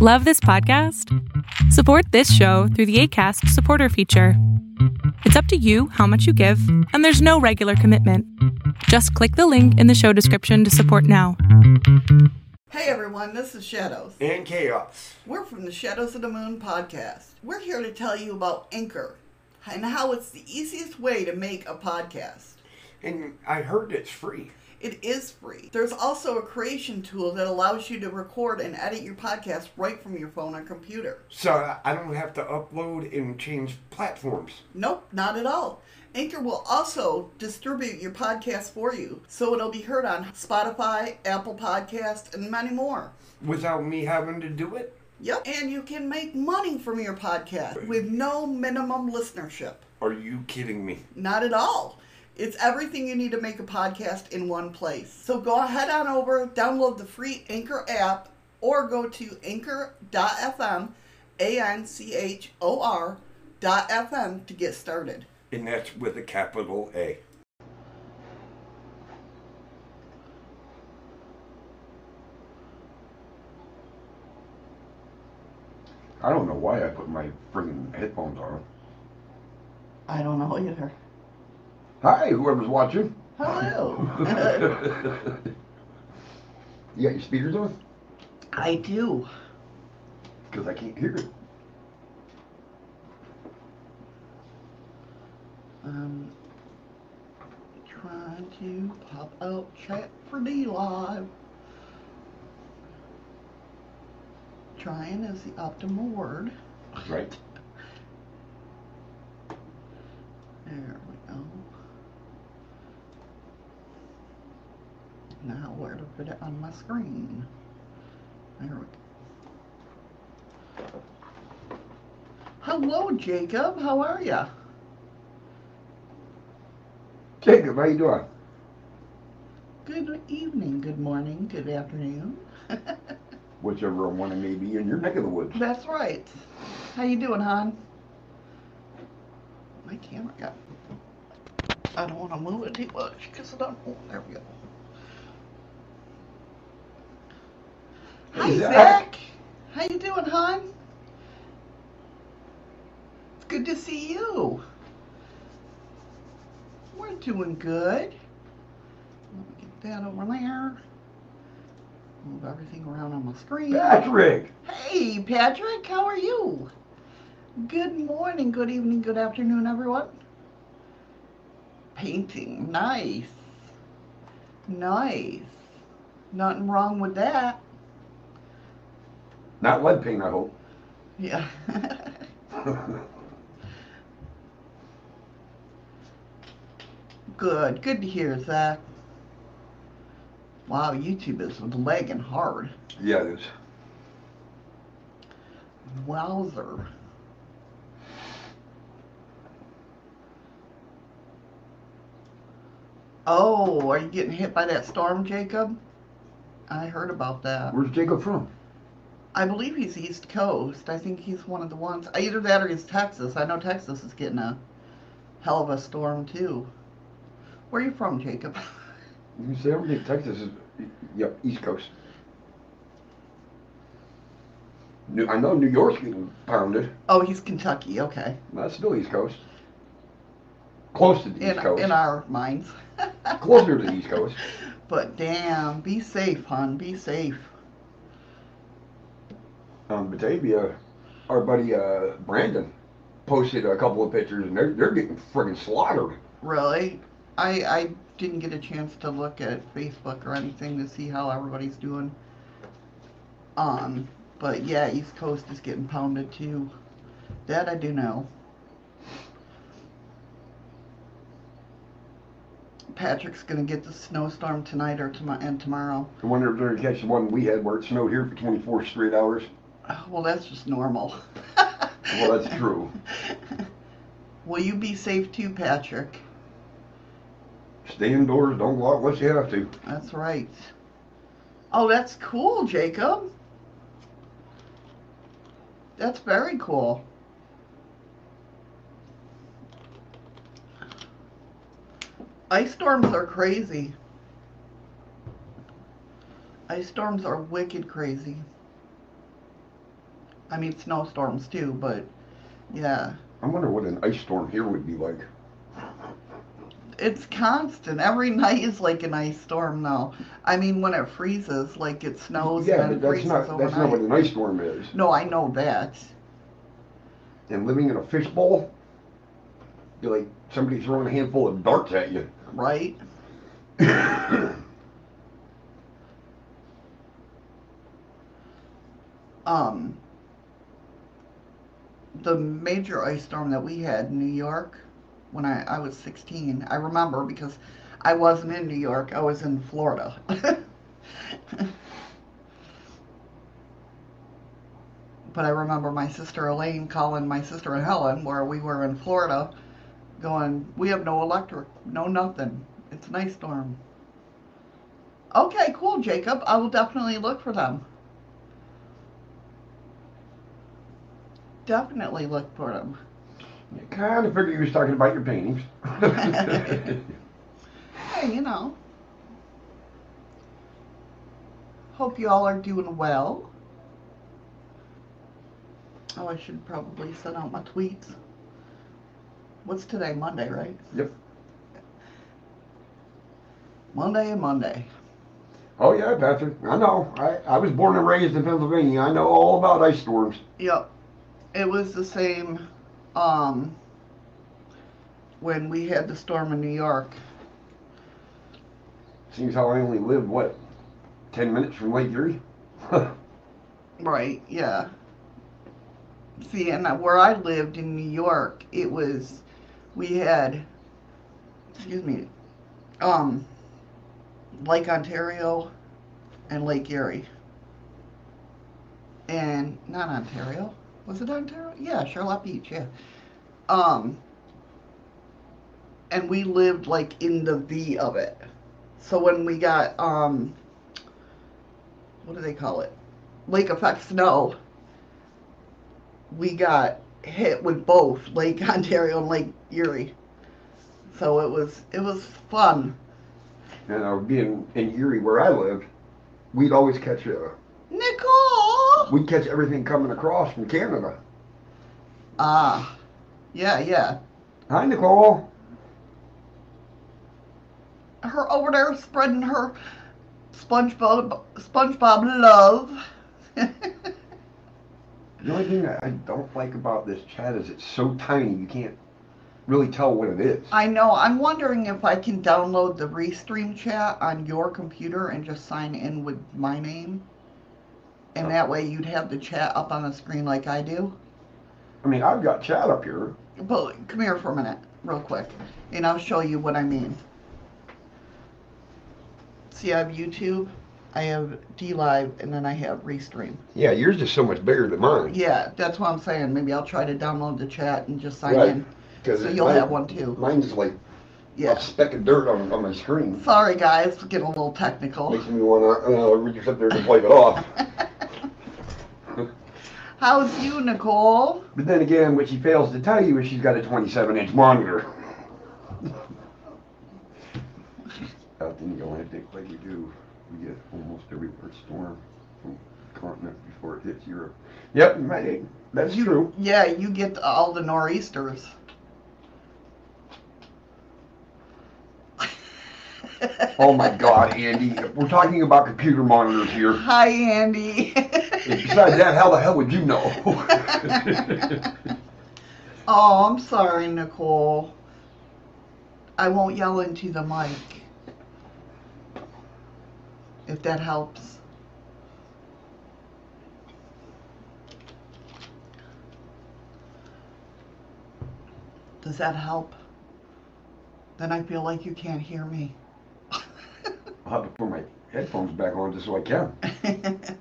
Love this podcast? Support this show through the ACAST supporter feature. It's up to you how much you give, and there's no regular commitment. Just click the link in the show description to support now. Hey everyone, this is Shadows. and chaos. We're from the Shadows of the Moon podcast. We're here to tell you about Anchor and how it's the easiest way to make a podcast. And I heard it's free. It is free. There's also a creation tool that allows you to record and edit your podcast right from your phone or computer. So I don't have to upload and change platforms. Nope, not at all. Anchor will also distribute your podcast for you, so it'll be heard on Spotify, Apple Podcast, and many more. Without me having to do it? Yep, and you can make money from your podcast with no minimum listenership. Are you kidding me? Not at all. It's everything you need to make a podcast in one place. So go ahead on over, download the free Anchor app, or go to anchor.fm, A N C H O R dot FM to get started. And that's with a capital A. I don't know why I put my friggin' headphones on. I don't know either. Hi, whoever's watching. Hello. you got your speakers on? I do. Because I can't hear it. Um, trying to pop out chat for D live. Trying is the optimal word. Right. There we go. Now where to put it on my screen? There we go. Hello, Jacob. How are ya? Jacob, how you doing? Good evening, good morning, good afternoon. Whichever one it may be in your neck of the woods. That's right. How you doing, hon? My camera got. I don't want to move it too much because I don't. Oh, there we go. Hi. Zach. How you doing, hon? It's good to see you. We're doing good. Let me get that over there. Move everything around on my screen. Patrick! Hey, Patrick, how are you? Good morning, good evening, good afternoon, everyone. Painting, nice. Nice. Nothing wrong with that. Not lead paint, I hope. Yeah. good, good to hear, Zach. Wow, YouTube is lagging hard. yeah, it is. Wowzer. Oh, are you getting hit by that storm, Jacob? I heard about that. Where's Jacob from? I believe he's East Coast. I think he's one of the ones. Either that or he's Texas. I know Texas is getting a hell of a storm, too. Where are you from, Jacob? You say everything Texas is, yep, East Coast. New, I know New York's getting pounded. Oh, he's Kentucky. Okay. That's still East Coast. Close to the In, East Coast. in our minds. Closer to the East Coast. But damn, be safe, hon. Be safe. Um, Batavia, our buddy uh, Brandon posted a couple of pictures, and they're they're getting friggin' slaughtered. Really? I I didn't get a chance to look at Facebook or anything to see how everybody's doing. Um, but yeah, East Coast is getting pounded too. That I do know. Patrick's gonna get the snowstorm tonight or tomorrow and tomorrow. I wonder if they're gonna catch the one we had where it snowed here for 24 straight hours. Well, that's just normal. Well, that's true. Will you be safe too, Patrick? Stay indoors, don't go out unless you have to. That's right. Oh, that's cool, Jacob. That's very cool. Ice storms are crazy. Ice storms are wicked crazy. I mean, snowstorms too, but yeah. I wonder what an ice storm here would be like. It's constant. Every night is like an ice storm now. I mean, when it freezes, like it snows yeah, and it that's freezes not overnight. that's not what an ice storm is. No, I know that. And living in a fishbowl, you're like somebody throwing a handful of darts at you. Right? Um, the major ice storm that we had in New York when I, I was 16, I remember because I wasn't in New York, I was in Florida. but I remember my sister Elaine calling my sister and Helen, where we were in Florida, going, We have no electric, no nothing. It's an ice storm. Okay, cool, Jacob. I will definitely look for them. Definitely look for them. You kind of figured you was talking about your paintings. Hey, you know. Hope you all are doing well. Oh, I should probably send out my tweets. What's today? Monday, right? yep. Monday and Monday. Oh yeah, Patrick. I know. I, I was born and raised in Pennsylvania. I know all about ice storms. Yep. It was the same um, when we had the storm in New York. Seems how I only lived what, ten minutes from Lake Erie. Right, yeah. See, and where I lived in New York, it was, we had, excuse me, um, Lake Ontario and Lake Erie. And, not Ontario, was it Ontario? Yeah, Charlotte Beach, yeah. Um, and we lived like in the V of it. So when we got, um, what do they call it? lake effect snow, we got hit with both Lake Ontario and Lake Erie. So it was it was fun. And uh, being in Erie where I lived, we'd always catch a, Nicole. We'd catch everything coming across from Canada. Ah, yeah, yeah. Hi, Nicole. Her over there spreading her SpongeBob SpongeBob love. The only thing I don't like about this chat is it's so tiny you can't really tell what it is. I know. I'm wondering if I can download the Restream chat on your computer and just sign in with my name. And that way you'd have the chat up on the screen like I do. I mean, I've got chat up here. But come here for a minute, real quick, and I'll show you what I mean. See, I have YouTube, I have DLive, and then I have Restream. Yeah, yours is so much bigger than mine. Yeah, that's what I'm saying. Maybe I'll try to download the chat and just sign Right. in. So you'll mine- have one too. Mine's like Yeah. a speck of dirt on, on my screen. Sorry, guys, getting a little technical. Makes me want to uh, reach up there to wipe it off. How's you, Nicole? But then again, what she fails to tell you is she's got a 27 inch monitor. Out in the Atlantic, like we do, we get almost every Earth storm from the continent before it hits Europe. Yep, right, that's true. Yeah, you get all the nor'easters. Oh my God, Andy, we're talking about computer monitors here. Hi, Andy. And besides that, how the hell would you know? oh, I'm sorry, Nicole. I won't yell into the mic. If that helps. Does that help? Then I feel like you can't hear me. I'll have to put my headphones back on just so I can.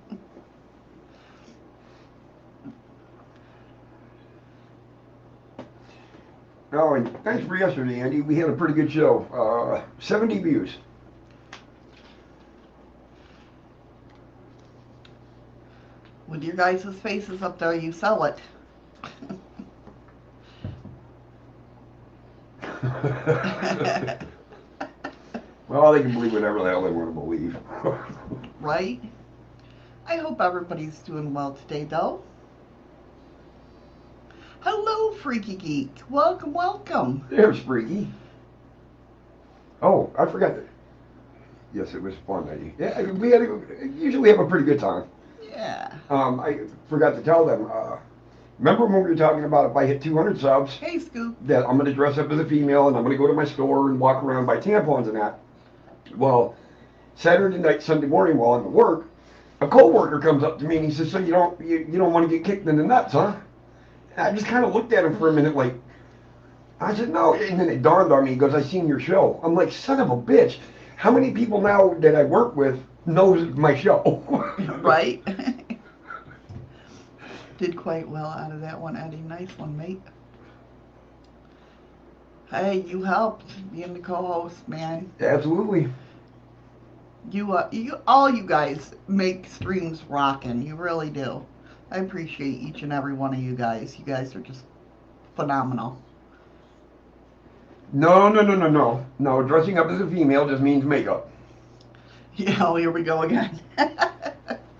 Oh, and thanks for yesterday, Andy. We had a pretty good show. Uh, 70 views. With your guys' faces up there, you sell it. well, they can believe whatever the hell they want to believe. right? I hope everybody's doing well today, though. Hello, Freaky Geek. Welcome, welcome. There's Freaky. Oh, I forgot that. Yes, it was fun. I, yeah, we had a, usually have a pretty good time. Yeah. Um, I forgot to tell them. Uh, remember when we were talking about if I hit 200 subs, Hey, Scoop. that I'm going to dress up as a female and I'm going to go to my store and walk around buy tampons and that. Well, Saturday night, Sunday morning while I'm at work, a coworker comes up to me and he says, "So you don't you, you don't want to get kicked in the nuts, huh?" And I just kind of looked at him for a minute, like. I said no, and then it dawned on me. He goes, "I seen your show." I'm like, "Son of a bitch! How many people now that I work with knows my show?" Right? Did quite well out of that one, Eddie. Nice one, mate. Hey, you helped being the co-host, man. Absolutely. You, uh, you, all you guys make streams rocking. You really do. I appreciate each and every one of you guys. You guys are just phenomenal. No, no, no, no, no. No, dressing up as a female just means makeup. Yeah, here we go again.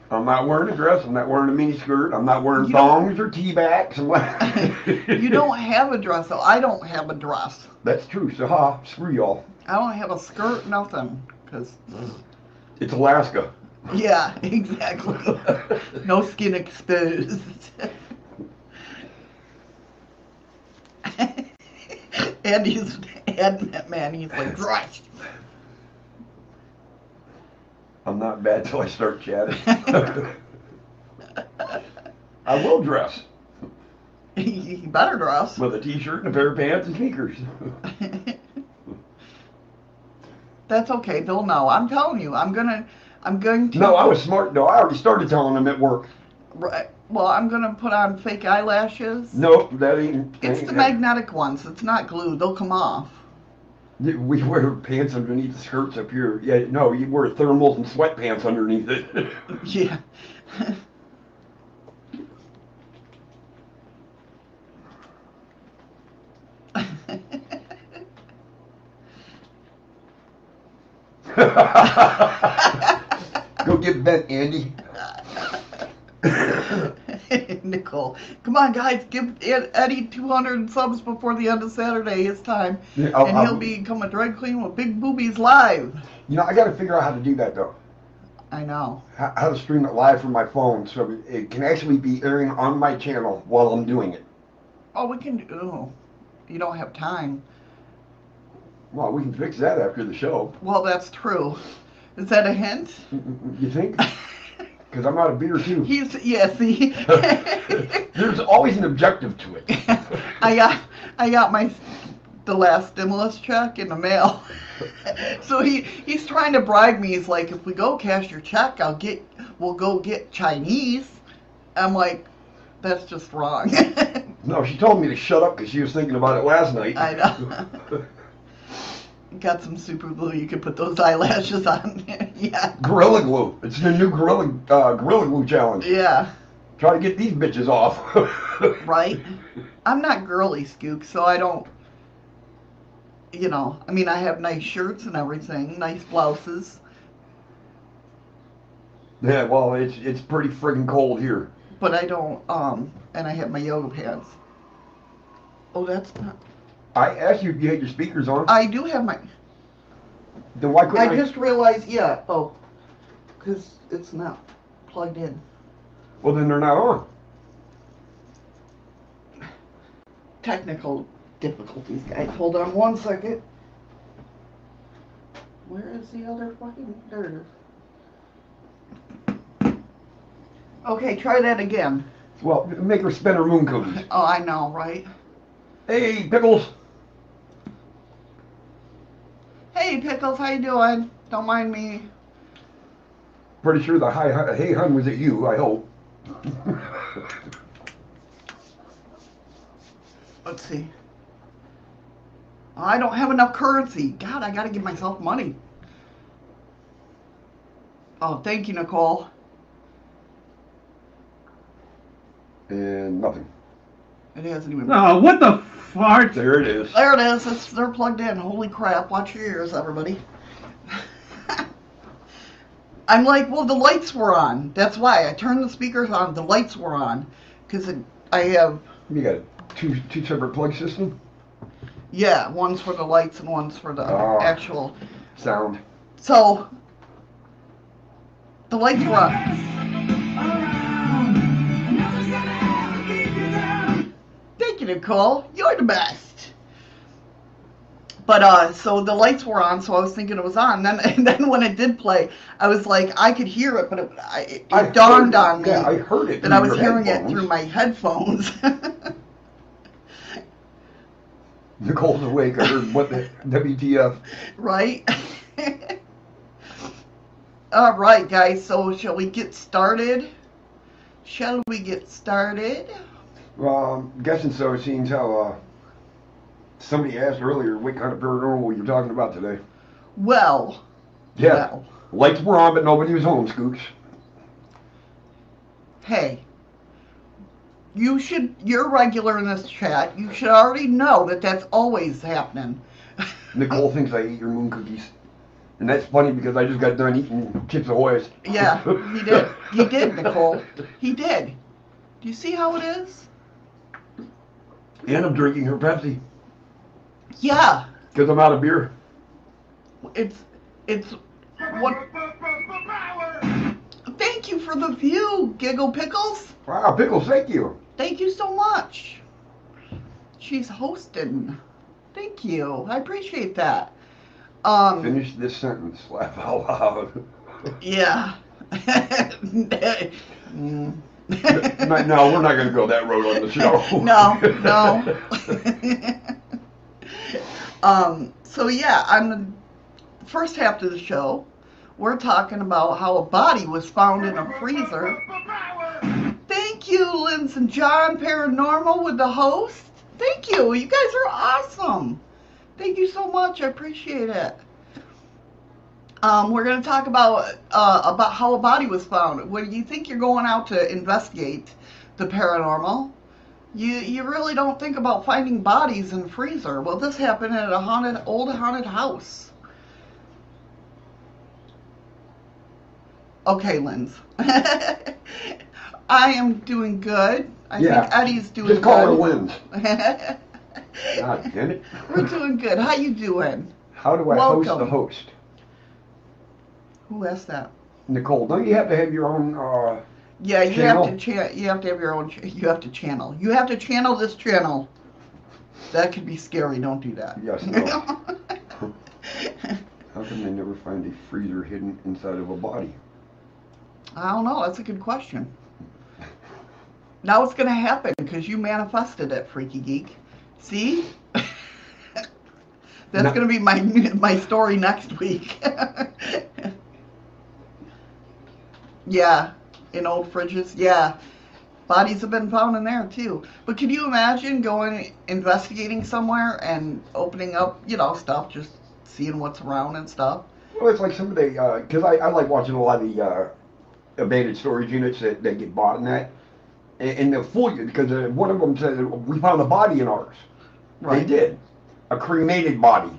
I'm not wearing a dress. I'm not wearing a mini skirt. I'm not wearing You don't- thongs or tea backs. I'm like- you don't have a dress, though. I don't have a dress. That's true. So ha, screw y'all. I don't have a skirt, nothing. Cause mm. It's Alaska. yeah, exactly. No skin exposed. and he's and man, he's like dressed. I'm not bad till I start chatting. I will dress he better dress. with a t-shirt and a pair of pants and sneakers. That's okay. They'll know. I'm telling you. I'm gonna. I'm going to. no, I was smart though. I already started telling them at work. Right. Well, I'm gonna put on fake eyelashes. Nope, that ain't. It's ain't the magnetic ones. It's not glued. They'll come off. We wear pants underneath the skirts up here. Yeah, no, you wear thermals and sweatpants underneath it. Yeah. Go get bent, Andy. Nicole, come on, guys, give Eddie 200 subs before the end of Saturday. His time, Yeah, I'll- and I'll- he'll become a drag queen with big boobies live. You know, I got to figure out how to do that though. I know. How, how to stream it live from my phone so it- it can actually be airing on my channel while I'm doing it. Oh, we can do. Oh, you don't have time. Well, we can fix that after the show. Well, that's true. Is that a hint? Mm, mm, mm, you think? Because I'm out of beer too. He's yeah. See, There's always an objective to it. I got I got my the last stimulus check in the mail. so he he's trying to bribe me. He's like, if we go cash your check, I'll get we'll go get Chinese. I'm like, that's just wrong. No, she told me to shut up because she was thinking about it last night. I know. Got some super glue. You could put those eyelashes on. yeah. Gorilla Glue. It's the new Gorilla uh, Gorilla Glue challenge. Yeah. Try to get these bitches off. Right. I'm not girly, Scoop, so I don't. You know, I mean, I have nice shirts and everything, nice blouses, Yeah, well, it's it's pretty friggin' cold here. but I don't. Um, and I have my yoga pants. Oh, that's not. I asked you if you had your speakers on. I do have my. then why couldn't I I? just realized, yeah. Oh, because it's not plugged in. Well, then they're not on. Technical difficulties, guys. Hold on one second. Where is the other fucking? There it is. Okay, try that again. Well, make her spin her moon cookies. Oh, I know, right? Hey, Pickles. Hey, Pickles, how you doing? Don't mind me. Pretty sure the hi, hi hey hun was at you. I hope. Let's see. I don't have enough currency. God, I gotta give myself money. Oh, thank you, Nicole. and nothing. It hasn't even. Oh, what the fart? There it is. There it is. It's, they're plugged in. Holy crap. Watch your ears, everybody. I'm like, well, the lights were on. That's why. I turned the speakers on. The lights were on. Because I have You got two two separate plug system Yeah, one's for the lights and one's for the Oh. actual. sound. So the lights were on. Nicole. You're the best. But uh, so the lights were on, so I was thinking it was on. Then, and then when it did play, I was like, I could hear it, but it, I, it, I it dawned heard- on me Yeah, I heard it. that through I was hearing it through my headphones. Nicole's awake. I heard what the WTF. right? All right, guys. So shall we get started? Shall we get started? Um, guessing so. Seeing how uh, somebody asked earlier what kind of paranormal you're talking about today. Well, Yeah, well, lights were on, but nobody was home. Skooks. hey, you should. You're regular in this chat. You should already know that that's always happening. Nicole thinks I eat your moon cookies. And that's funny because I just got done eating Chips Ahoy's. Yeah, he did. He did, Nicole. He did. Do you see how it is? And I'm drinking her Pepsi Yeah, because I'm out of beer. it's it's what. Thank you for the view, Giggle Pickles. Wow, Pickles, thank you. Thank you so much. She's hosting. Thank you. I appreciate that. Um, Finish this sentence. Laugh out loud. yeah. Mm. No, no, we're not going to go that road on the show. no, no. um, so yeah, on the first half of the show, we're talking about how a body was found in a freezer. Thank you, Linz and John Paranormal with the host. Thank you. You guys are awesome. Thank you so much. I appreciate it. Um, we're going to talk about uh, about how a body was found. When you think you're going out to investigate the paranormal, you you really don't think about finding bodies in the freezer. Well, this happened at a haunted old haunted house. Okay, Linz. I am doing good. I Yeah. think Eddie's doing Just call her good. wins. God damn it. We're doing good. How you doing? How do I host the host? Who asked that? Nicole, don't you have to have your own uh, Yeah, you Channel? have to cha- you have to have your own you have to channel. You have to channel this channel. That could be scary. Don't do that. Yes, no. How can they never find a freezer hidden inside of a body? I don't know. That's a good question. Now it's gonna happen because you manifested it, freaky geek. See? That's No. gonna be my my story next week. yeah, in old fridges. Yeah, bodies have been found in there too. But can you imagine going investigating somewhere and opening up, you know, stuff, just seeing what's around and stuff? Well, it's like some of the, because I, I like watching a lot of the uh, abandoned storage units that, that get bought and that. And, and they'll fool you because uh, one of them said, we found a body in ours. They did. A cremated body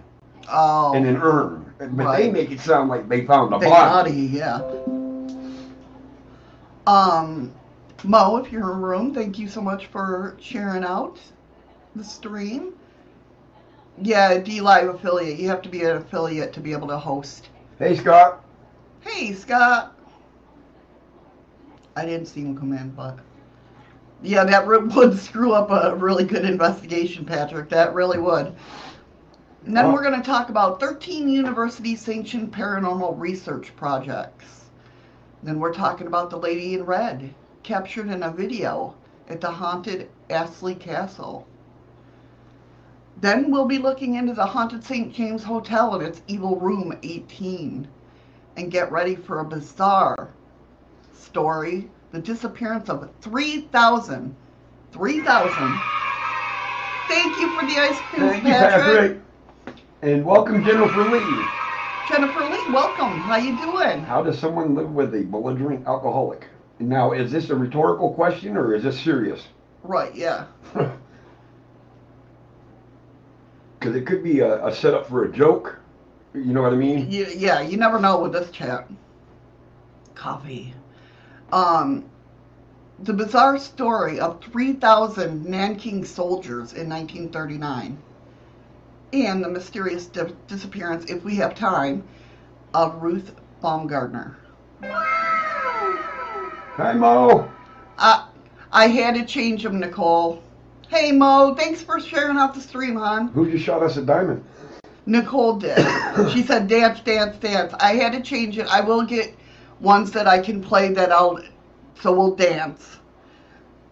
Oh. in an urn. But they make it sound like they found a Big body. body, yeah. Um, Mo, if you're in the room, thank you so much for sharing out the stream. Yeah, D Live affiliate. You have to be an affiliate to be able to host. Hey, Scott. Hey, Scott. I didn't see him come in, but yeah, that would screw up a really good investigation, Patrick. That really would. And then Oh. we're going to talk about 13 university sanctioned paranormal research projects. Then we're talking about the lady in red, captured in a video at the haunted Astley Castle. Then we'll be looking into the haunted St. James Hotel and its evil room 18. And get ready for a bizarre story the disappearance of 3,000. 3,000. Thank you for the ice cream, Thank you, Patrick. Patrick. And welcome, Jennifer Lee. Jennifer Lee, welcome. How you doing? How does someone live with a belligerent alcoholic? Now, is this a rhetorical question or is this serious? Right, yeah. Because it could be a, a setup for a joke. You know what I mean? You, yeah, you never know with this chat. Coffee. Um, the bizarre story of 3,000 Nanking soldiers in 1939 and the mysterious di- disappearance, if we have time, of Ruth Baumgardner. Hi, Mo. I, I had to change them, Nicole. Hey, Mo, thanks for sharing out the stream, hon. Who just shot us a diamond? Nicole did. she said, dance, dance, dance. I had to change it. I will get ones that I can play that I'll, so we'll dance.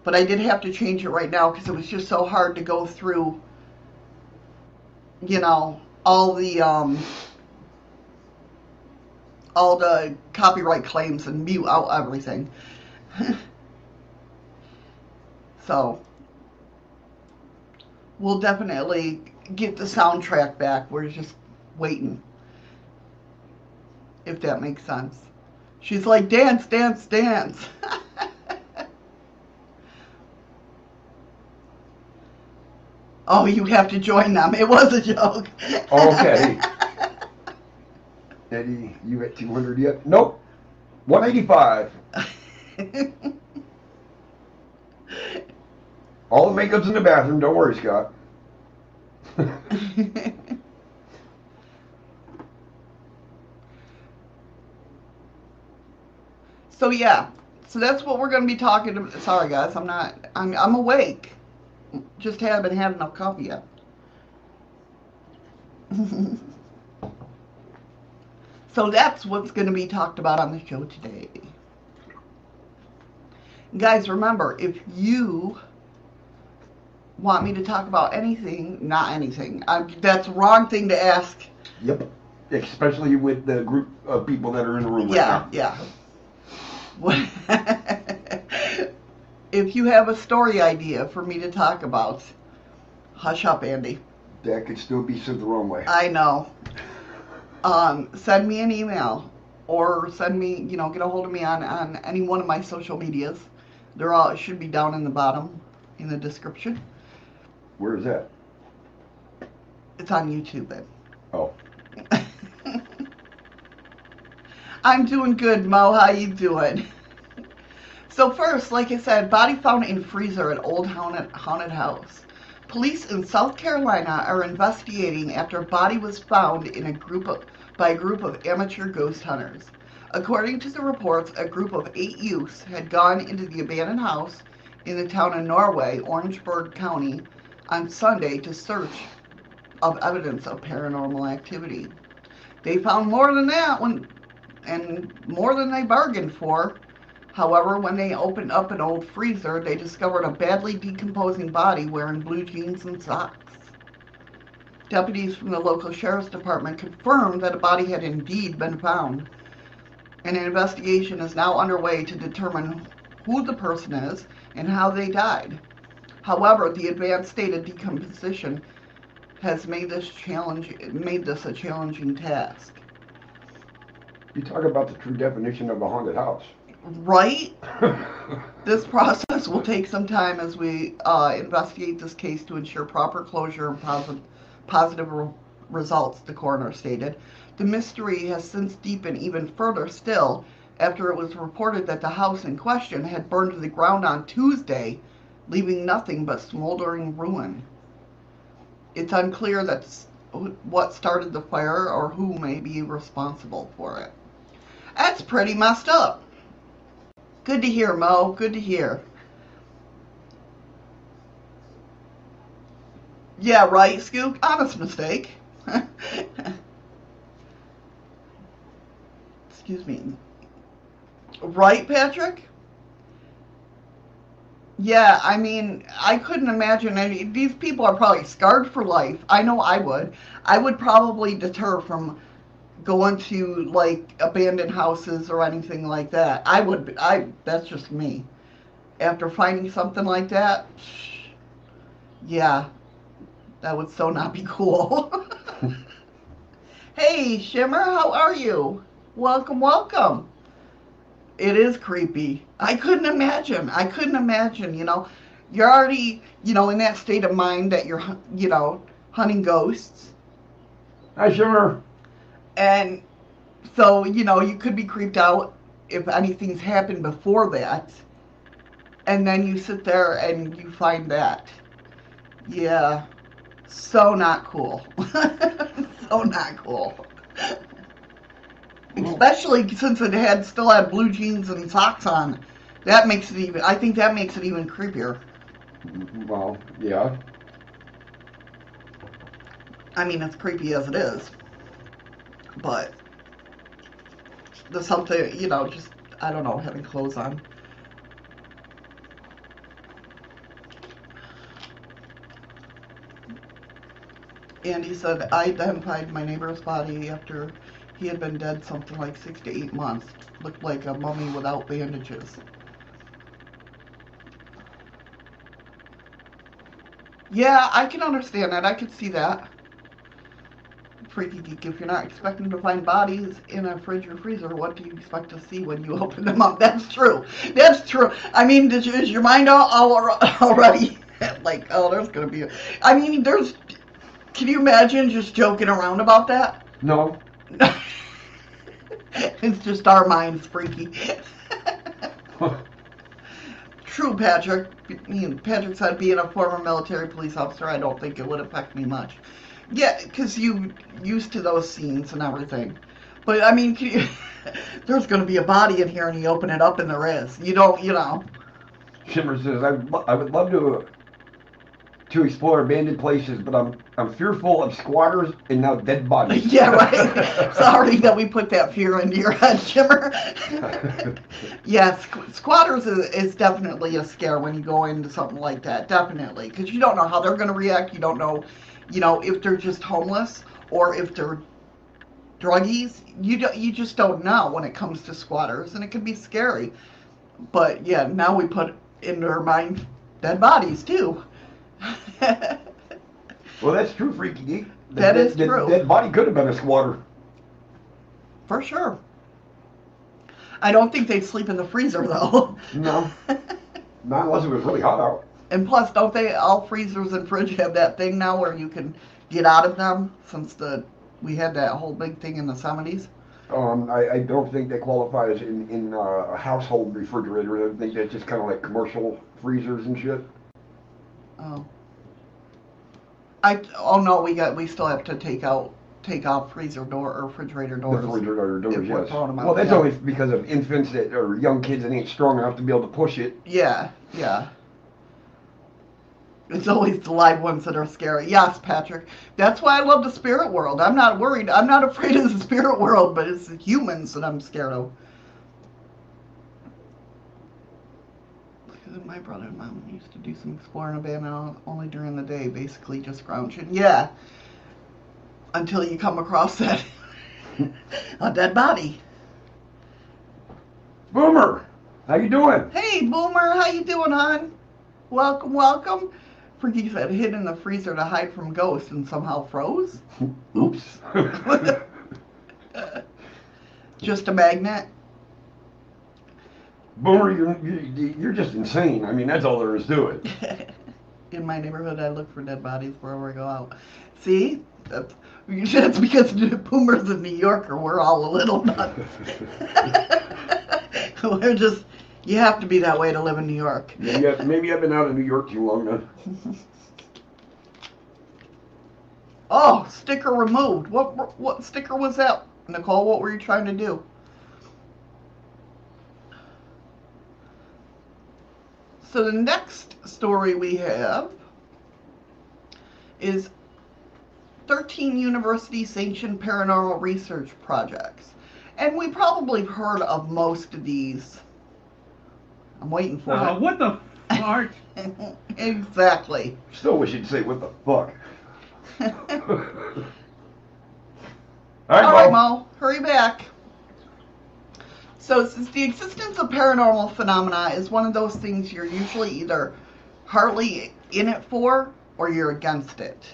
But I did have to change it right now because it was just so hard to go through, you know, all the, um, all the copyright claims and mute out everything. so, we'll definitely get the soundtrack back. We're just waiting. If that makes sense. She's like, dance, dance, dance. oh, you have to join them. It was a joke. Oh, okay. Eddie, you at 200 yet? Nope. 185. All the makeup's in the bathroom. Don't worry, Scott. so yeah, so that's what we're going to be talking about. Sorry guys, I'm not, I'm, I'm awake. Just haven't had enough coffee yet. so that's what's going to be talked about on the show today. Guys, remember, if you want me to talk about anything, not anything, I'm, that's the wrong thing to ask. Yep. Especially with the group of people that are in the room Yeah, right yeah. if you have a story idea for me to talk about, hush up, Andy. That could still be said the wrong way. I know. Um, send me an email or send me, you know, get a hold of me on, on any one of my social medias. They're all, it should be down in the bottom in the description. Where is that? It's on YouTube then. Oh. I'm doing good, Mo. How you doing? So first, like I said, body found in freezer at old haunted, haunted house. Police in South Carolina are investigating after a body was found in a group of, by a group of amateur ghost hunters. According to the reports, a group of eight youths had gone into the abandoned house in the town of Norway, Orangeburg County, on Sunday to search of evidence of paranormal activity. They found more than that when and more than they bargained for. However, when they opened up an old freezer, they discovered a badly decomposing body wearing blue jeans and socks. Deputies from the local sheriff's department confirmed that a body had indeed been found. An investigation is now underway to determine who the person is and how they died. However, the advanced state of decomposition has made this challenge made this a challenging task. You talk about the true definition of a haunted house. Right? This process will take some time as we uh, investigate this case to ensure proper closure and positive re- results, the coroner stated. The mystery has since deepened even further still after it was reported that the house in question had burned to the ground on Tuesday, leaving nothing but smoldering ruin. It's unclear that's what started the fire or who may be responsible for it. That's pretty messed up. Good to hear, Mo. Good to hear. Yeah, right, Scoop. Honest mistake. Excuse me. Right, Patrick? Yeah, I mean, I couldn't imagine any. These people are probably scarred for life. I know I would. I would probably deter from going to like abandoned houses or anything like that. I would. I. That's just me. After finding something like that, yeah, that would so not be cool. hey, Shimmer, how are you? Welcome, welcome. It is creepy. I couldn't imagine. I couldn't imagine, you know. You're already, you know, in that state of mind that you're, you know, hunting ghosts. Hi, Shimmer. And so, you know, you could be creeped out if anything's happened before that. and then you sit there and you find that. Yeah, so not cool. so not cool. Especially since it had still had blue jeans and socks on. That makes it even. I think that makes it even creepier. Well, yeah. I mean, it's creepy as it is, but there's something, you know, just I don't know, having clothes on. And he said, I identified my neighbor's body after he had been dead something like six to eight months. Looked like a mummy without bandages. Yeah, I can understand that. I could see that. Freaky geek, if you're not expecting to find bodies in a fridge or freezer, what do you expect to see when you open them up? That's true. That's true. I mean, is, is your mind all, all already like, oh, there's gonna be? A, I mean, there's. Can you imagine just joking around about that? No. it's just our minds freaky. True, Patrick. Patrick said, being a former military police officer, I don't think it would affect me much. Yeah, because you used to those scenes and everything. But I mean, you, there's going to be a body in here, and you open it up, and there is. You don't, you know. Shimmer says, I, I would love to to explore abandoned places, but I'm I'm fearful of squatters and now dead bodies. yeah, right. Sorry that we put that fear into your head, Shimmer. yes, squatters is, is definitely a scare when you go into something like that. Definitely, because you don't know how they're going to react. You don't know you know, if they're just homeless or if they're druggies, you don't, you just don't know when it comes to squatters, and it can be scary. But yeah, now we put in their mind dead bodies too. well, that's true, freaky geek. The, that is the, true. Dead body could have been a squatter. For sure. I don't think they'd sleep in the freezer though. No. Not unless it was really hot out. And plus, don't they all freezers and fridge have that thing now where you can get out of them since the we had that whole big thing in the seventies? Um, I, I don't think that qualifies in in uh, a household refrigerator. I think that's just kind of like commercial freezers and shit. Oh. I oh no, we got we still have to take out take off freezer door or refrigerator doors. The refrigerator doors, yes. Well, that's yeah. only because of infants that or young kids that ain't strong enough to be able to push it. Yeah, yeah. It's always the live ones that are scary. Yes, Patrick. That's why I love the spirit world. I'm not worried. I'm not afraid of the spirit world, but it's the humans that I'm scared of. My brother and mom used to do some exploring abandoned only during the day, basically just scrounging. Yeah. Until you come across that a dead body. Boomer, how you doing? Hey, Boomer, how you doing, hon? Welcome, welcome. Freaky said hid in the freezer to hide from ghosts and somehow froze. Oops. just a magnet. Boomer, you're, you're just insane. I mean, that's all there is to it. in my neighborhood, I look for dead bodies wherever I go out. See? That's, that's because Boomer's a New York Yorker. We're all a little nuts. We're just you have to be that way to live in New York. Maybe, I, maybe I've been out of New York too long now. oh, sticker removed. What what sticker was that, Nicole? What were you trying to do? So the next story we have is 13 university sanctioned paranormal research projects. And we probably heard of most of these I'm waiting for uh, it. What the fuck? exactly. Still wish you'd say what the fuck. All right, All right, Mo. Hurry back. So, since the existence of paranormal phenomena is one of those things you're usually either hardly in it for or you're against it.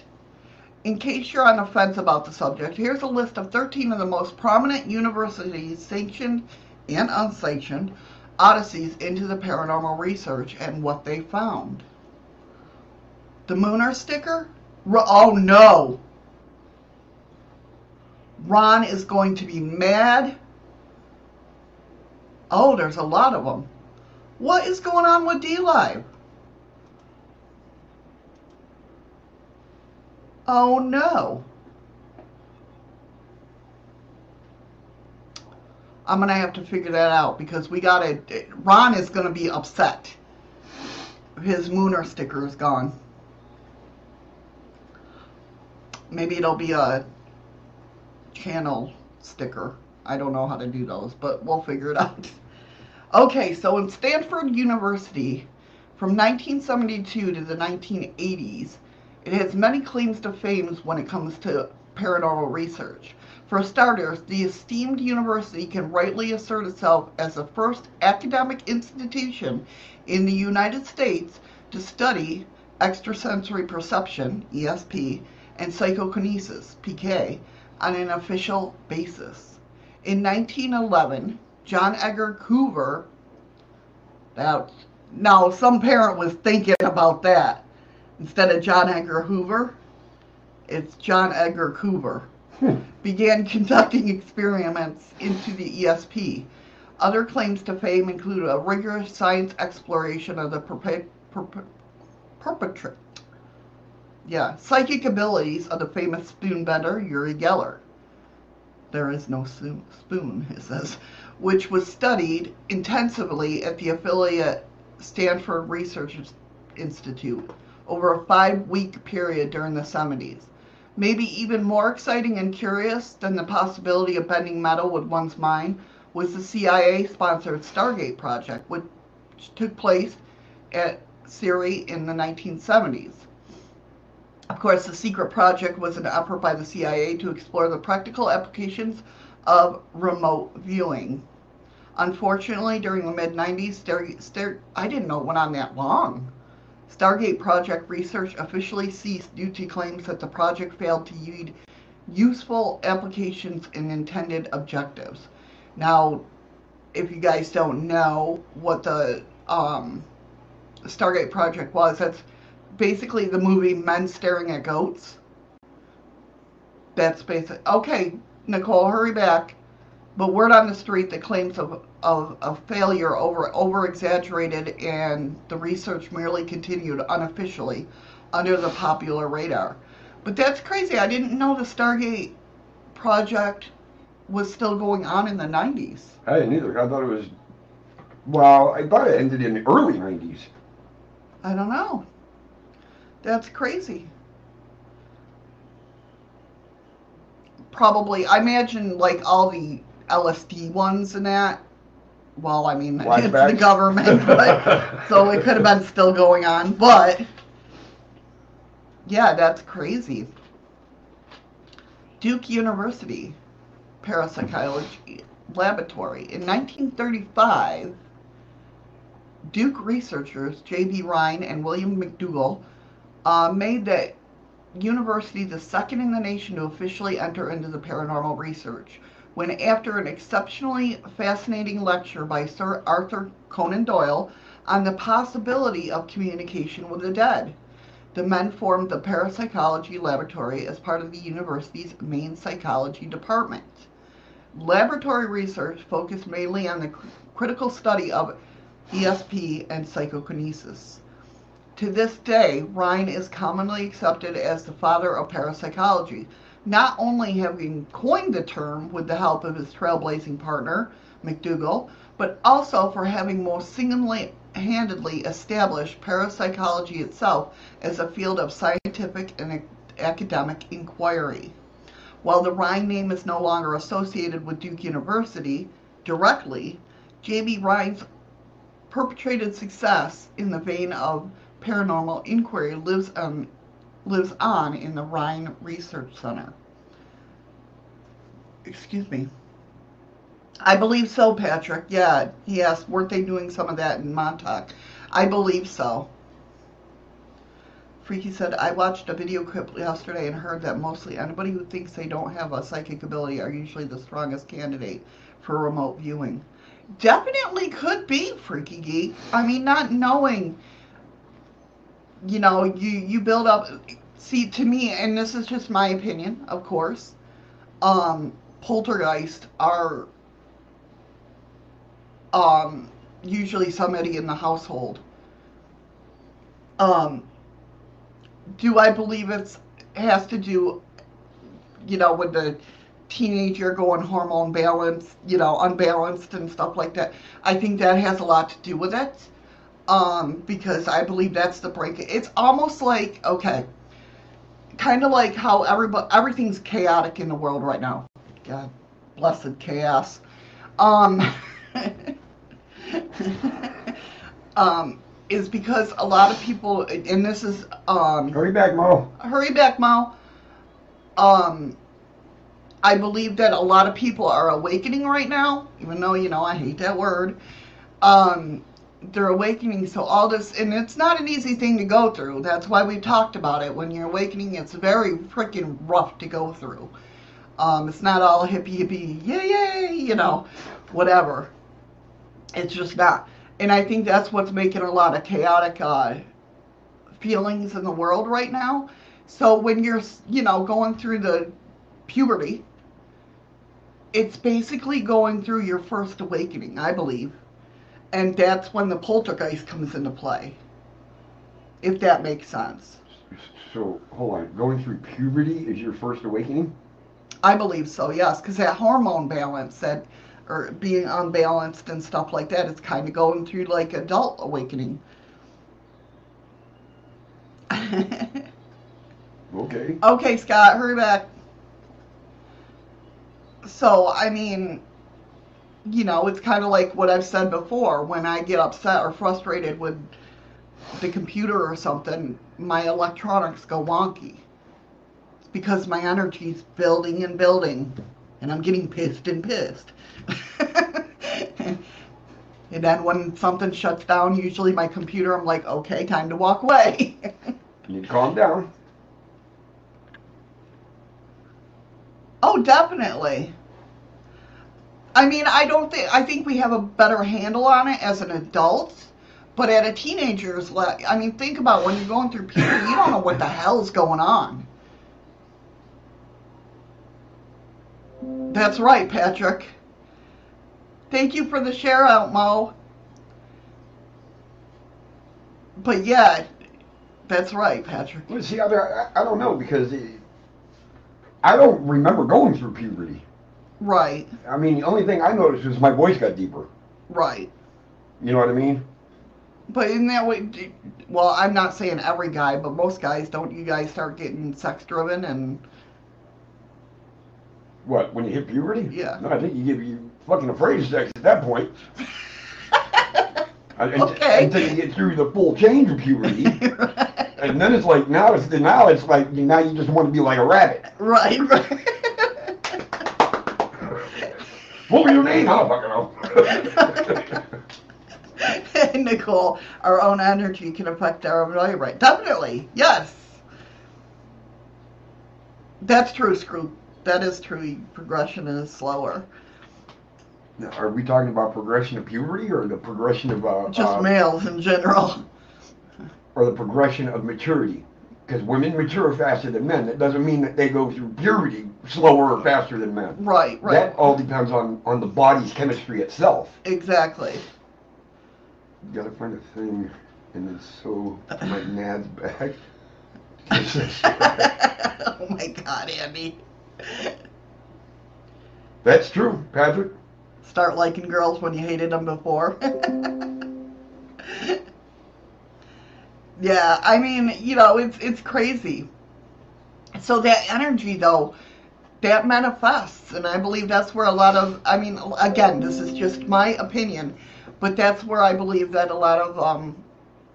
In case you're on the fence about the subject, here's a list of 13 of the most prominent universities sanctioned and unsanctioned odysseys into the paranormal research and what they found. The Mooner sticker? Oh no! Ron is going to be mad. Oh, there's a lot of them. What is going on with D Live? Oh no. I'm gonna have to figure that out because we gotta. Ron is gonna be upset. His Mooner sticker is gone. Maybe it'll be a channel sticker. I don't know how to do those, but we'll figure it out. Okay, so in Stanford University, from 1972 to the 1980s, it has many claims to fame when it comes to paranormal research. For starters, the esteemed university can rightly assert itself as the first academic institution in the United States to study extrasensory perception, ESP, and psychokinesis, PK, on an official basis. In 1911, John Edgar Hoover, now, now some parent was thinking about that. Instead of John Edgar Hoover, it's John Edgar Coover began conducting experiments into the ESP. Other claims to fame include a rigorous science exploration of the perpet- perp- perpetrate, yeah, psychic abilities of the famous spoon bender Uri Geller. There is no spoon, it says, which was studied intensively at the affiliate Stanford Research Institute over a five week period during the 70s. Maybe even more exciting and curious than the possibility of bending metal with one's mind was the CIA sponsored Stargate project, which took place at SRI in the 1970s. Of course, the secret project was an effort by the CIA to explore the practical applications of remote viewing. Unfortunately, during the mid 90s, Star- Star- I didn't know it went on that long. Stargate project research officially ceased due to claims that the project failed to yield useful applications and intended objectives. Now, if you guys don't know what the um, Stargate project was, that's basically the movie Men Staring at Goats. That's basic. Okay, Nicole, hurry back. But word on the street that claims of, of, of failure over over exaggerated and the research merely continued unofficially under the popular radar. But that's crazy. I didn't know the Stargate project was still going on in the 90s. I didn't either. I thought it was. Well, I thought it ended in the early 90s. I don't know. That's crazy. Probably, I imagine like all the LSD ones and that. Well, I mean, it's the government, but so it could have been still going on. But yeah, that's crazy. Duke University Parapsychology Laboratory. In 1935, Duke researchers J.B. Rhine and William McDougall uh, made the university the second in the nation to officially enter into the paranormal research when after an exceptionally fascinating lecture by Sir Arthur Conan Doyle on the possibility of communication with the dead. The men formed the Parapsychology Laboratory as part of the university's main psychology department. Laboratory research focused mainly on the critical study of ESP and psychokinesis. To this day, Rhine is commonly accepted as the father of parapsychology, not only having coined the term with the help of his trailblazing partner, McDougall, but also for having most single handedly established parapsychology itself as a field of scientific and academic inquiry. While the Rhine name is no longer associated with Duke University directly, J.B. Rhine's perpetrated success in the vein of paranormal inquiry lives on, lives on in the Rhine Research Center. Excuse me. I believe so, Patrick. Yeah, he asked, weren't they doing some of that in Montauk? I believe so. Freaky said, I watched a video clip yesterday and heard that mostly anybody who thinks they don't have a psychic ability are usually the strongest candidate for remote viewing. Definitely could be, Freaky Geek. I mean, not knowing, you know, you, you build up. See, to me, and this is just my opinion, of course, um, poltergeist are um, usually somebody in the household. Um, do I believe it's has to do, you know, with the teenager going hormone balance, you know, unbalanced and stuff like that? I think that has a lot to do with it. Um, because I believe that's the break. It's almost like okay, kind of like how everybody everything's chaotic in the world right now. God, blessed chaos. Um, um, is because a lot of people, and this is um, Hurry back, Mo. hurry back, Mo. Um, I believe that a lot of people are awakening right now, even though you know I hate that word. Um, they're awakening, so all this, and it's not an easy thing to go through. That's why we talked about it. When you're awakening, it's very freaking rough to go through. Um, it's not all hippie hippie, yay yay, you know, whatever. It's just not. And I think that's what's making a lot of chaotic uh, feelings in the world right now. So when you're, you know, going through the puberty, it's basically going through your first awakening, I believe. And that's when the poltergeist comes into play. If that makes sense. So, hold on. Going through puberty is your first awakening? I believe so, yes, because that hormone balance, that or being unbalanced and stuff like that, it's kind of going through like adult awakening. Okay. okay, Scott, hurry back. So, I mean, you know, it's kind of like what I've said before. When I get upset or frustrated with the computer or something, my electronics go wonky. It's because my energy's building and building, and I'm getting pissed and pissed. and then when something shuts down, usually my computer, I'm like, okay, time to walk away. You need to calm down. Oh, definitely. I mean, I don't think I think we have a better handle on it as an adult, but at a teenager's le I mean, think about when you're going through puberty, you don't know what the hell's going on. That's right, Patrick. Thank you for the share out, Mo. But yeah, that's right, Patrick. Well, see, I, I don't know because it, I don't remember going through puberty. Right, I mean, the only thing I noticed was my voice got deeper. right. You know what I mean? But in that way, well, I'm not saying every guy, but most guys, don't you guys start getting sex driven and What, when you hit puberty? Yeah. No, I think you get you fucking afraid of sex at that point. And- Okay. Until you get through the full change of puberty. and then it's like, now it's, now it's like, now you just want to be like a rabbit. right, right. What was your name? I don't fucking know. Nicole, our own energy can affect our right. Definitely, yes. That's true, Screw. That is true. Progression is slower. Now, Are we talking about progression of puberty or the progression of uh, Just uh, males in general. or the progression of maturity? Because women mature faster than men. That doesn't mean that they go through puberty slower or faster than men. Right, right. That all depends on on the body's chemistry itself. Exactly. You gotta find a thing, and then so my nads back. oh my God, Andy. That's true, Patrick. Start liking girls when you hated them before. yeah, I mean, you know, it's it's crazy. So that energy though, that manifests and I believe that's where a lot of I mean, again, this is just my opinion, but that's where I believe that a lot of um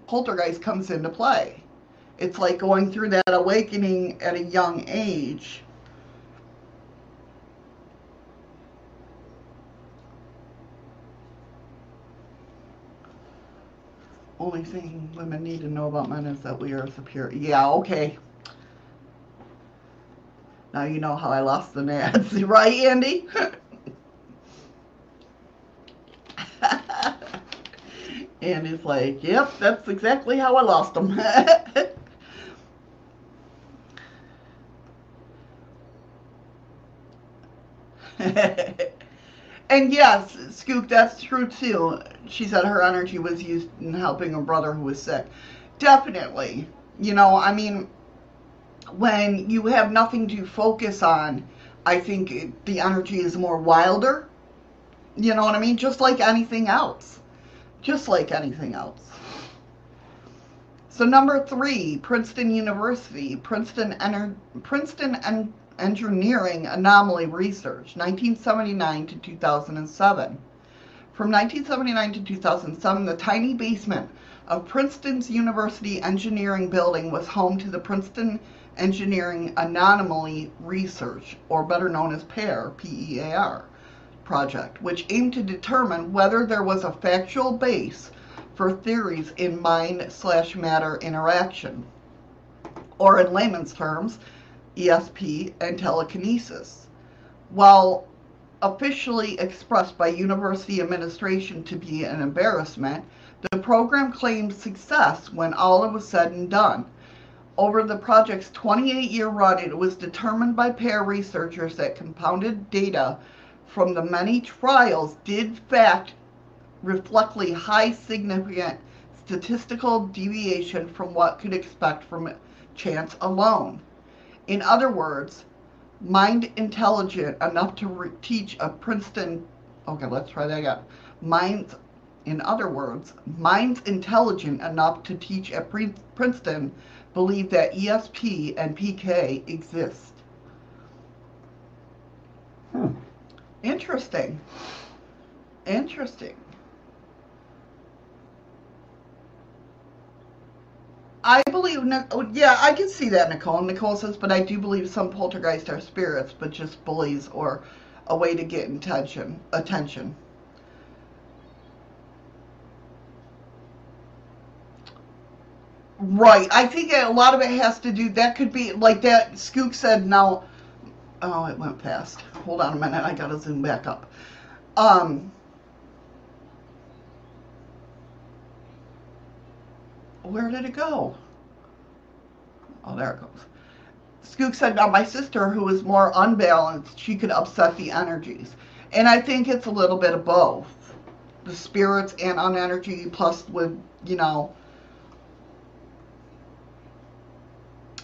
poltergeist comes into play. It's like going through that awakening at a young age. Only thing women need to know about men is that we are superior. Yeah, okay. Now you know how I lost the nads, right, Andy? and Andy's like, yep, that's exactly how I lost them. And yes, Skook, that's true too. She said her energy was used in helping her brother who was sick. Definitely. You know, I mean, when you have nothing to focus on, I think it, the energy is more wilder. You know what I mean? Just like anything else. Just like anything else. So number three, Princeton University, Princeton, Ener- Princeton en- Engineering Anomaly Research, 1979 to 2007. From 1979 to 2007, the tiny basement of Princeton's University Engineering Building was home to the Princeton Engineering Anomaly Research, or better known as PEAR, P-E-A-R, project, which aimed to determine whether there was a factual base for theories in mind slash matter interaction, or in layman's terms, ESP and telekinesis. While officially expressed by university administration to be an embarrassment, the program claimed success when all was said and done. Over the project's 28 year run, it was determined by PEAR researchers that compounded data from the many trials did fact reflectly high significant statistical deviation from what could expect from chance alone. In other words, mind intelligent enough to re- teach a Princeton. Okay, let's try that again. Minds, in other words, minds intelligent enough to teach at Pre- Princeton believe that ESP and PK exist. Hmm. Interesting. Interesting. I believe, oh, yeah, I can see that, Nicole. Nicole says, but I do believe some poltergeists are spirits, but just bullies or a way to get attention. Attention. Right. I think a lot of it has to do. That could be like that. Skook said. Now, oh, it went fast. Hold on a minute. I gotta zoom back up. Um. Where did it go? Oh, there it goes. Skook said, now my sister, who is more unbalanced, she could upset the energies. And I think it's a little bit of both. The spirits and on energy, plus with, you know.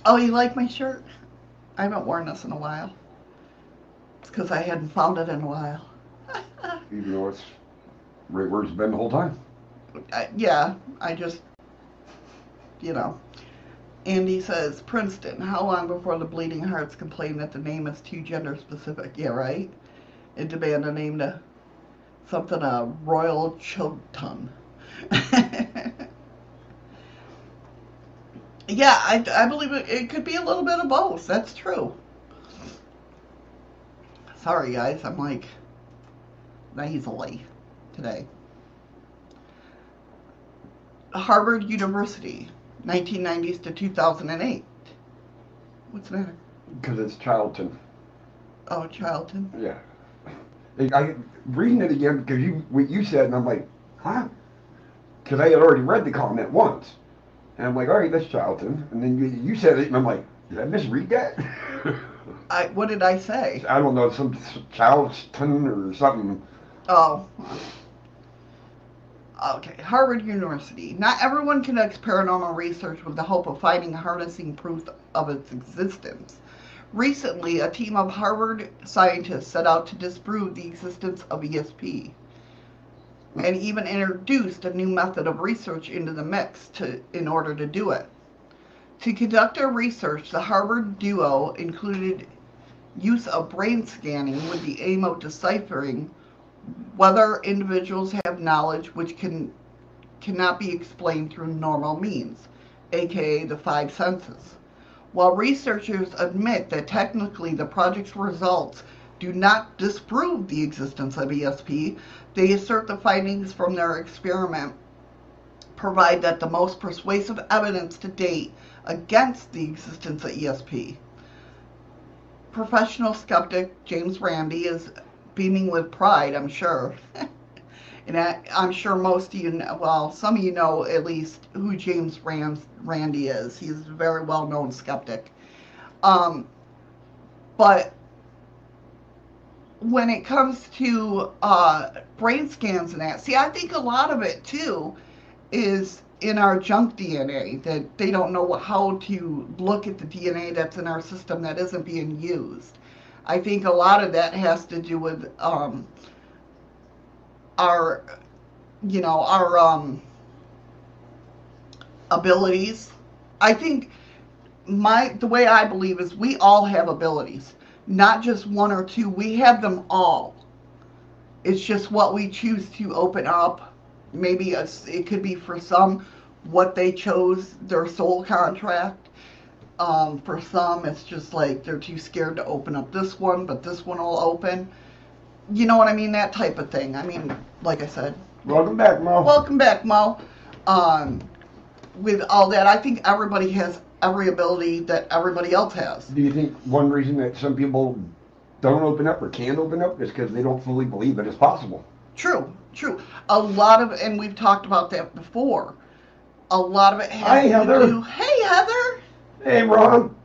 Oh, you like my shirt? I haven't worn this in a while. It's because I hadn't found it in a while. Even though it's right where it's been the whole time. I, yeah, I just, you know. Andy says, Princeton, how long before the Bleeding Hearts complain that the name is too gender specific? Yeah, right? It demand a name to something, a Royal Chilton. yeah, I, I believe it, it could be a little bit of both. That's true. Sorry, guys. I'm like nasally today. Harvard University, 1990s to 2008. What's the matter? Because it's Charlton. Oh, Charlton. Yeah. I, reading it again because you what you said and I'm like, huh? Because I had already read the comment once, and I'm like, all right, that's Charlton. And then you, you said it, and I'm like, did I misread that? I what did I say? I don't know, some Charleston or something. Oh. Okay, Harvard University. Not everyone conducts paranormal research with the hope of finding harnessing proof of its existence. Recently, a team of Harvard scientists set out to disprove the existence of ESP and even introduced a new method of research into the mix to, in order to do it. To conduct their research, the Harvard duo included use of brain scanning with the aim of deciphering whether individuals have knowledge which can cannot be explained through normal means, aka the five senses. While researchers admit that technically the project's results do not disprove the existence of ESP, they assert the findings from their experiment provide that the most persuasive evidence to date against the existence of ESP. Professional skeptic James Randi is beaming with pride, I'm sure. and I, am sure most of you, know, well, some of you know at least who James Rand, Randi is. He's a very well known skeptic. Um, but when it comes to uh, brain scans and that, see, I think a lot of it too is in our junk DNA that they don't know how to look at the DNA that's in our system that isn't being used. I think a lot of that has to do with um, our, you know, our um, abilities. I think my the way I believe is we all have abilities, not just one or two. We have them all. It's just what we choose to open up. Maybe a, it could be for some what they chose their soul contract. Um, for some, it's just like they're too scared to open up this one, but this one will open. You know what I mean? That type of thing. I mean, like I said, Welcome back, Mo. welcome back, Mo. Um, with all that, I think everybody has every ability that everybody else has. Do you think one reason that some people don't open up or can't open up is because they don't fully believe that it is possible? True, true. A lot of, and we've talked about that before. A lot of it has Hi, to Heather. do. Hey, Heather. Hey, Ron.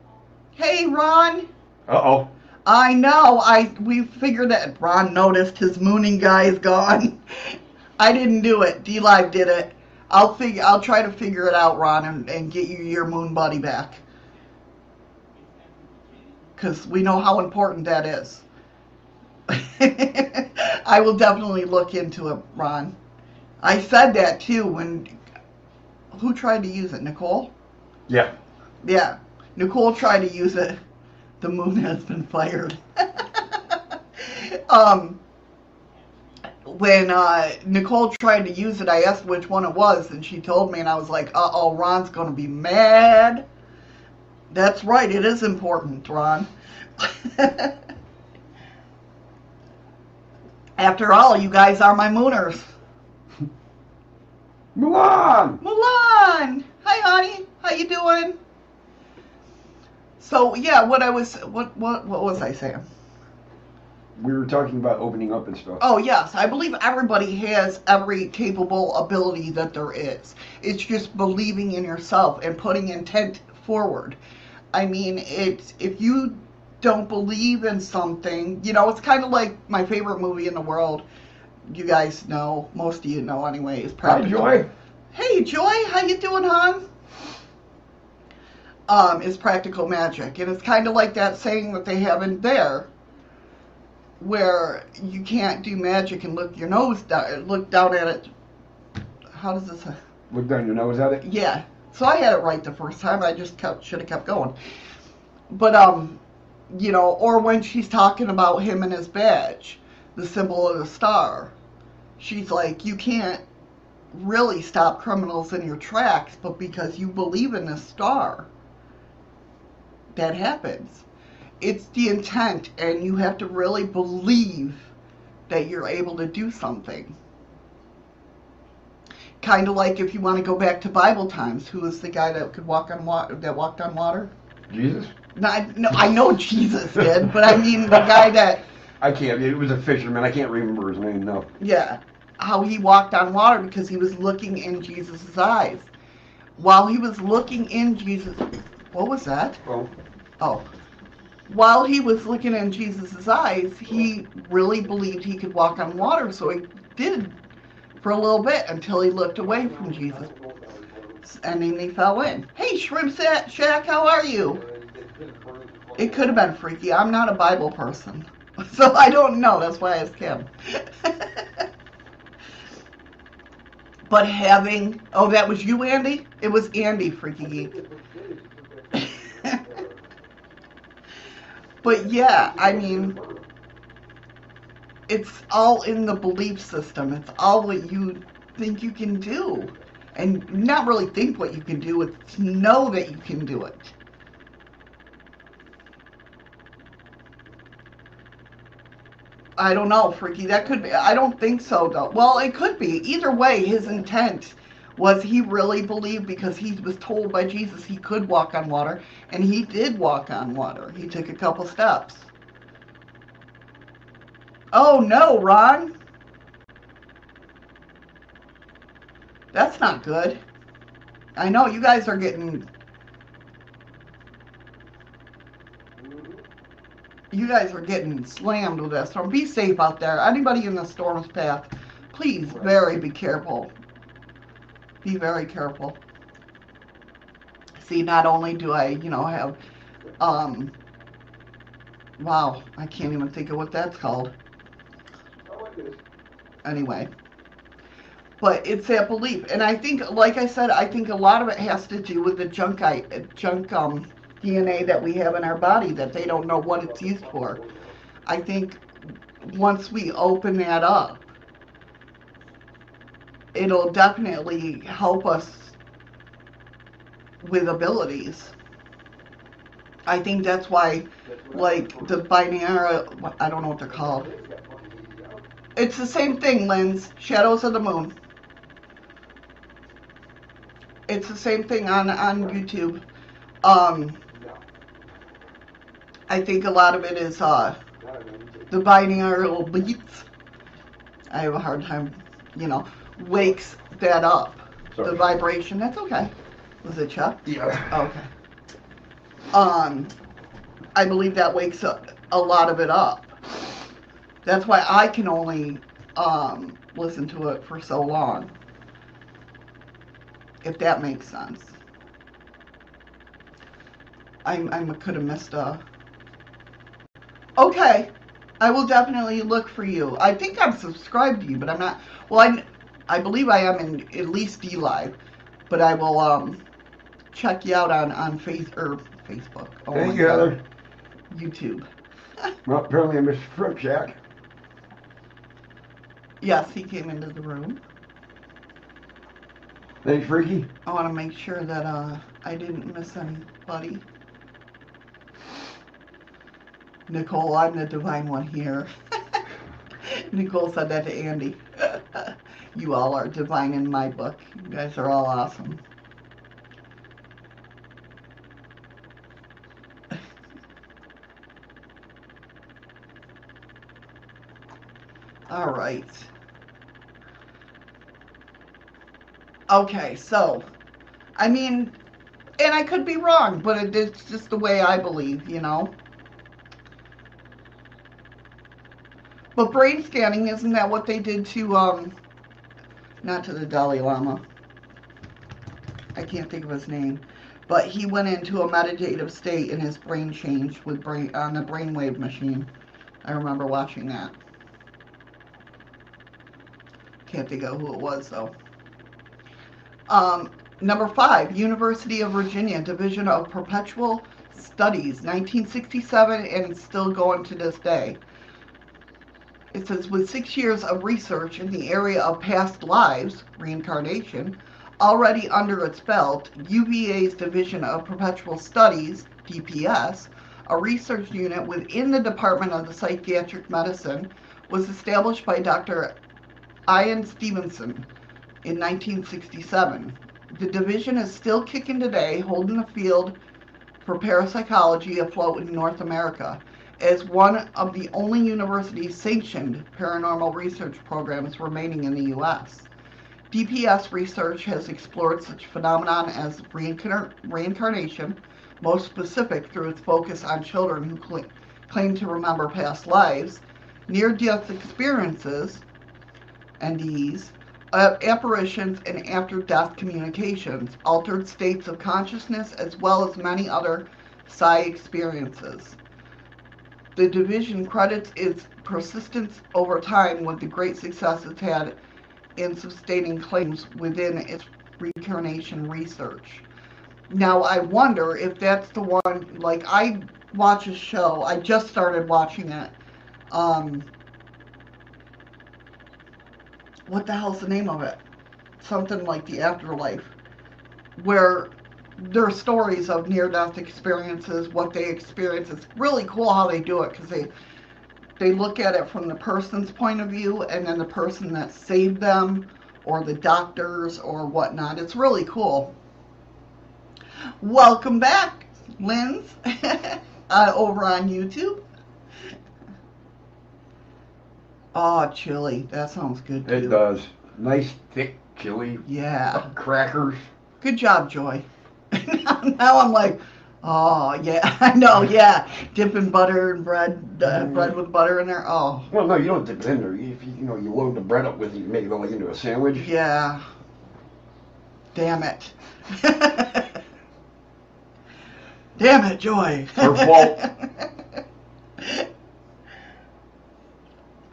Hey, Ron. Uh oh. I know. I we figured that Ron noticed his mooning guy is gone. I didn't do it. D Live did it. I'll figure. I'll try to figure it out, Ron, and, and get you your moon buddy back. Cause we know how important that is. I will definitely look into it, Ron. I said that too when. Who tried to use it? Nicole. Yeah. Yeah, Nicole tried to use it. The moon has been fired. um, when uh, Nicole tried to use it, I asked which one it was, and she told me, and I was like, "Uh oh, Ron's gonna be mad." That's right, it is important, Ron. After all, you guys are my mooners. Mulan. Mulan! Hi, honey. How you doing? So yeah, what I was what what what was I saying? We were talking about opening up and stuff. Oh yes, I believe everybody has every capable ability that there is. It's just believing in yourself and putting intent forward. I mean, it's if you don't believe in something, you know, it's kind of like my favorite movie in the world. You guys know, most of you know anyway. Is Hi, Joy. Hey, Joy, how you doing, hon? Um, is practical magic, and it's kind of like that saying that they have in there, where you can't do magic and look your nose down, look down at it. How does this? Look down your nose at it. Yeah. So I had it right the first time. I just kept should have kept going. But um, you know, or when she's talking about him and his badge, the symbol of the star, she's like, you can't really stop criminals in your tracks, but because you believe in this star, that happens. It's the intent, and you have to really believe that you're able to do something. Kind of like if you want to go back to Bible times, who was the guy that could walk on water, that walked on water? Jesus. No, I, no, I know Jesus did, but I mean the guy that I can't. It was a fisherman. I can't remember his name. No. Yeah, how he walked on water because he was looking in Jesus' eyes. While he was looking in Jesus, what was that? Well, Oh, while he was looking in Jesus' eyes, he really believed he could walk on water, so he did for a little bit until he looked away from Jesus, and then he fell in. Hey, Shrimp Shack, how are you? It could have been freaky. I'm not a Bible person, so I don't know. That's why I asked him. but having oh, that was you, Andy. It was Andy, freaky geek. But yeah, I mean, it's all in the belief system. It's all what you think you can do, and not really think what you can do. It's know that you can do it. I don't know, Freaky. That could be. I don't think so, though. Well, it could be. Either way, his intent was he really believed because he was told by Jesus he could walk on water, and he did walk on water. He took a couple steps. Oh no, Ron. That's not good. I know you guys are getting. you guys are getting slammed with this storm. Be safe out there. Anybody in the storm's path, please, very be careful. Be very careful. See, not only do I, you know, have, um, wow, I can't even think of what that's called. Anyway. But it's that belief. And I think, like I said, I think a lot of it has to do with the junk, I, junk um, DNA that we have in our body that they don't know what it's used for. I think once we open that up, it'll definitely help us with abilities. I think that's why, like, the binary, I don't know what they're called. It's the same thing, Lens. Shadows of the Moon. It's the same thing on, on YouTube. Um, I think a lot of it is uh, the binaural beats. I have a hard time, you know, wakes that up. Sorry. The vibration. That's okay. Was it Chuck? Yeah. Okay. Um, I believe that wakes up a lot of it up. That's why I can only um, listen to it for so long. If that makes sense. I, I could have missed a. Okay, I will definitely look for you. I think I'm subscribed to you, but I'm not. Well, I, I believe I am in at least D Live, but I will um check you out on on face or Facebook. Oh Thank you, God. Heather. YouTube. Well, apparently I missed Shack. Yes, he came into the room. Thanks, Freaky. I want to make sure that uh, I didn't miss anybody. Nicole, I'm the divine one here. Nicole said that to Andy. you all are divine in my book. You guys are all awesome. all right. Okay, so, I mean, and I could be wrong, but it, it's just the way I believe, you know? But brain scanning, isn't that what they did to, um, not to the Dalai Lama? I can't think of his name. But he went into a meditative state and his brain changed with brain on the brainwave machine. I remember watching that. Can't think of who it was though. Um, number five, University of Virginia Division of Perpetual Studies, 1967, and still going to this day. It says, with six years of research in the area of past lives, reincarnation, already under its belt, UVA's Division of Perpetual Studies, DPS, a research unit within the Department of the Psychiatric Medicine, was established by Dr. Ian Stevenson in 1967. The division is still kicking today, holding the field for parapsychology afloat in North America as one of the only university sanctioned paranormal research programs remaining in the U.S. DPS research has explored such phenomenon as reincarn- reincarnation, most specific through its focus on children who cl- claim to remember past lives, near-death experiences, NDEs, uh, apparitions, and after-death communications, altered states of consciousness, as well as many other psi experiences. The division credits its persistence over time with the great success it's had in sustaining claims within its reincarnation research. Now, I wonder if that's the one, like, I watch a show, I just started watching it. Um, what the hell's the name of it? Something like The Afterlife, where there are stories of near-death experiences, what they experience. It's really cool how they do it because they they look at it from the person's point of view and then the person that saved them or the doctors or whatnot. It's really cool. Welcome back, Linz, uh, over on YouTube. Oh, chili. That sounds good too. It does. Nice thick chili. Yeah. Crackers. Good job, Joy. now I'm like, Oh yeah, I know. Yeah, dipping butter and bread, uh, bread with butter in there. Oh Well, no, you don't dip it in there. If you, you know, you load the bread up with it, you make it all into a sandwich. yeah. Damn it. Damn it, Joy. Her fault.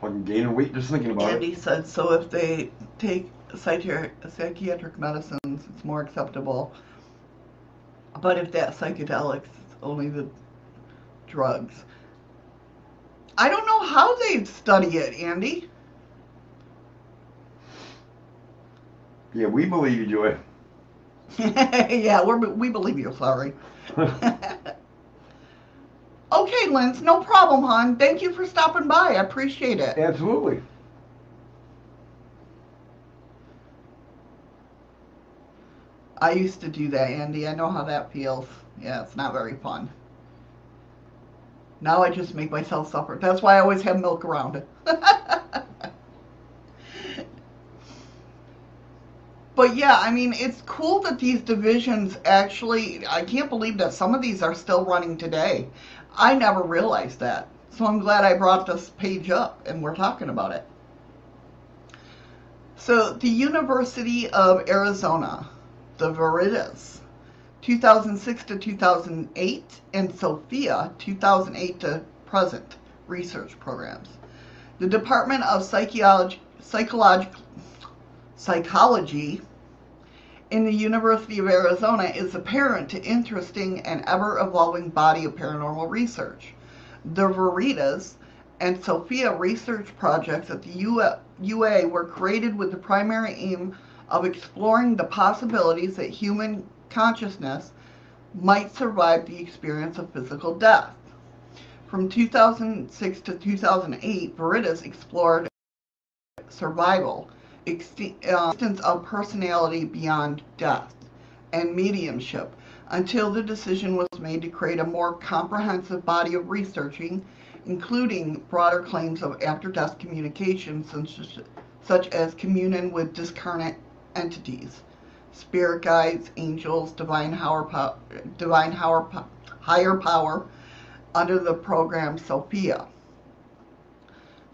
Fucking gaining weight just thinking about Andy it. said so. If they take psychiatric medicines, it's more acceptable. But if that psychedelics, only the drugs. I don't know how they'd study it, Andy. Yeah, we believe you, Joy. yeah, we're, we believe you. Sorry. okay, Linz, no problem, hon. Thank you for stopping by. I appreciate it. Absolutely. I used to do that, Andy. I know how that feels. Yeah, it's not very fun. Now I just make myself suffer. That's why I always have milk around. but yeah, I mean, it's cool that these divisions actually, I can't believe that some of these are still running today. I never realized that. So I'm glad I brought this page up and we're talking about it. So, the University of Arizona, the Veritas, 2006 to 2008, and Sophia, 2008 to present research programs. The Department of Psychology, Psychology, in the University of Arizona is a parent to interesting and ever evolving body of paranormal research. The Veritas and Sophia research projects at the UA were created with the primary aim of exploring the possibilities that human consciousness might survive the experience of physical death. From 2006 to 2008, Veritas explored survival, uh, existence of personality beyond death, and mediumship until the decision was made to create a more comprehensive body of researching, including broader claims of after-death communication, such as, such as communion with discarnate entities, spirit guides, angels, divine power, divine higher, higher power, under the program Sophia.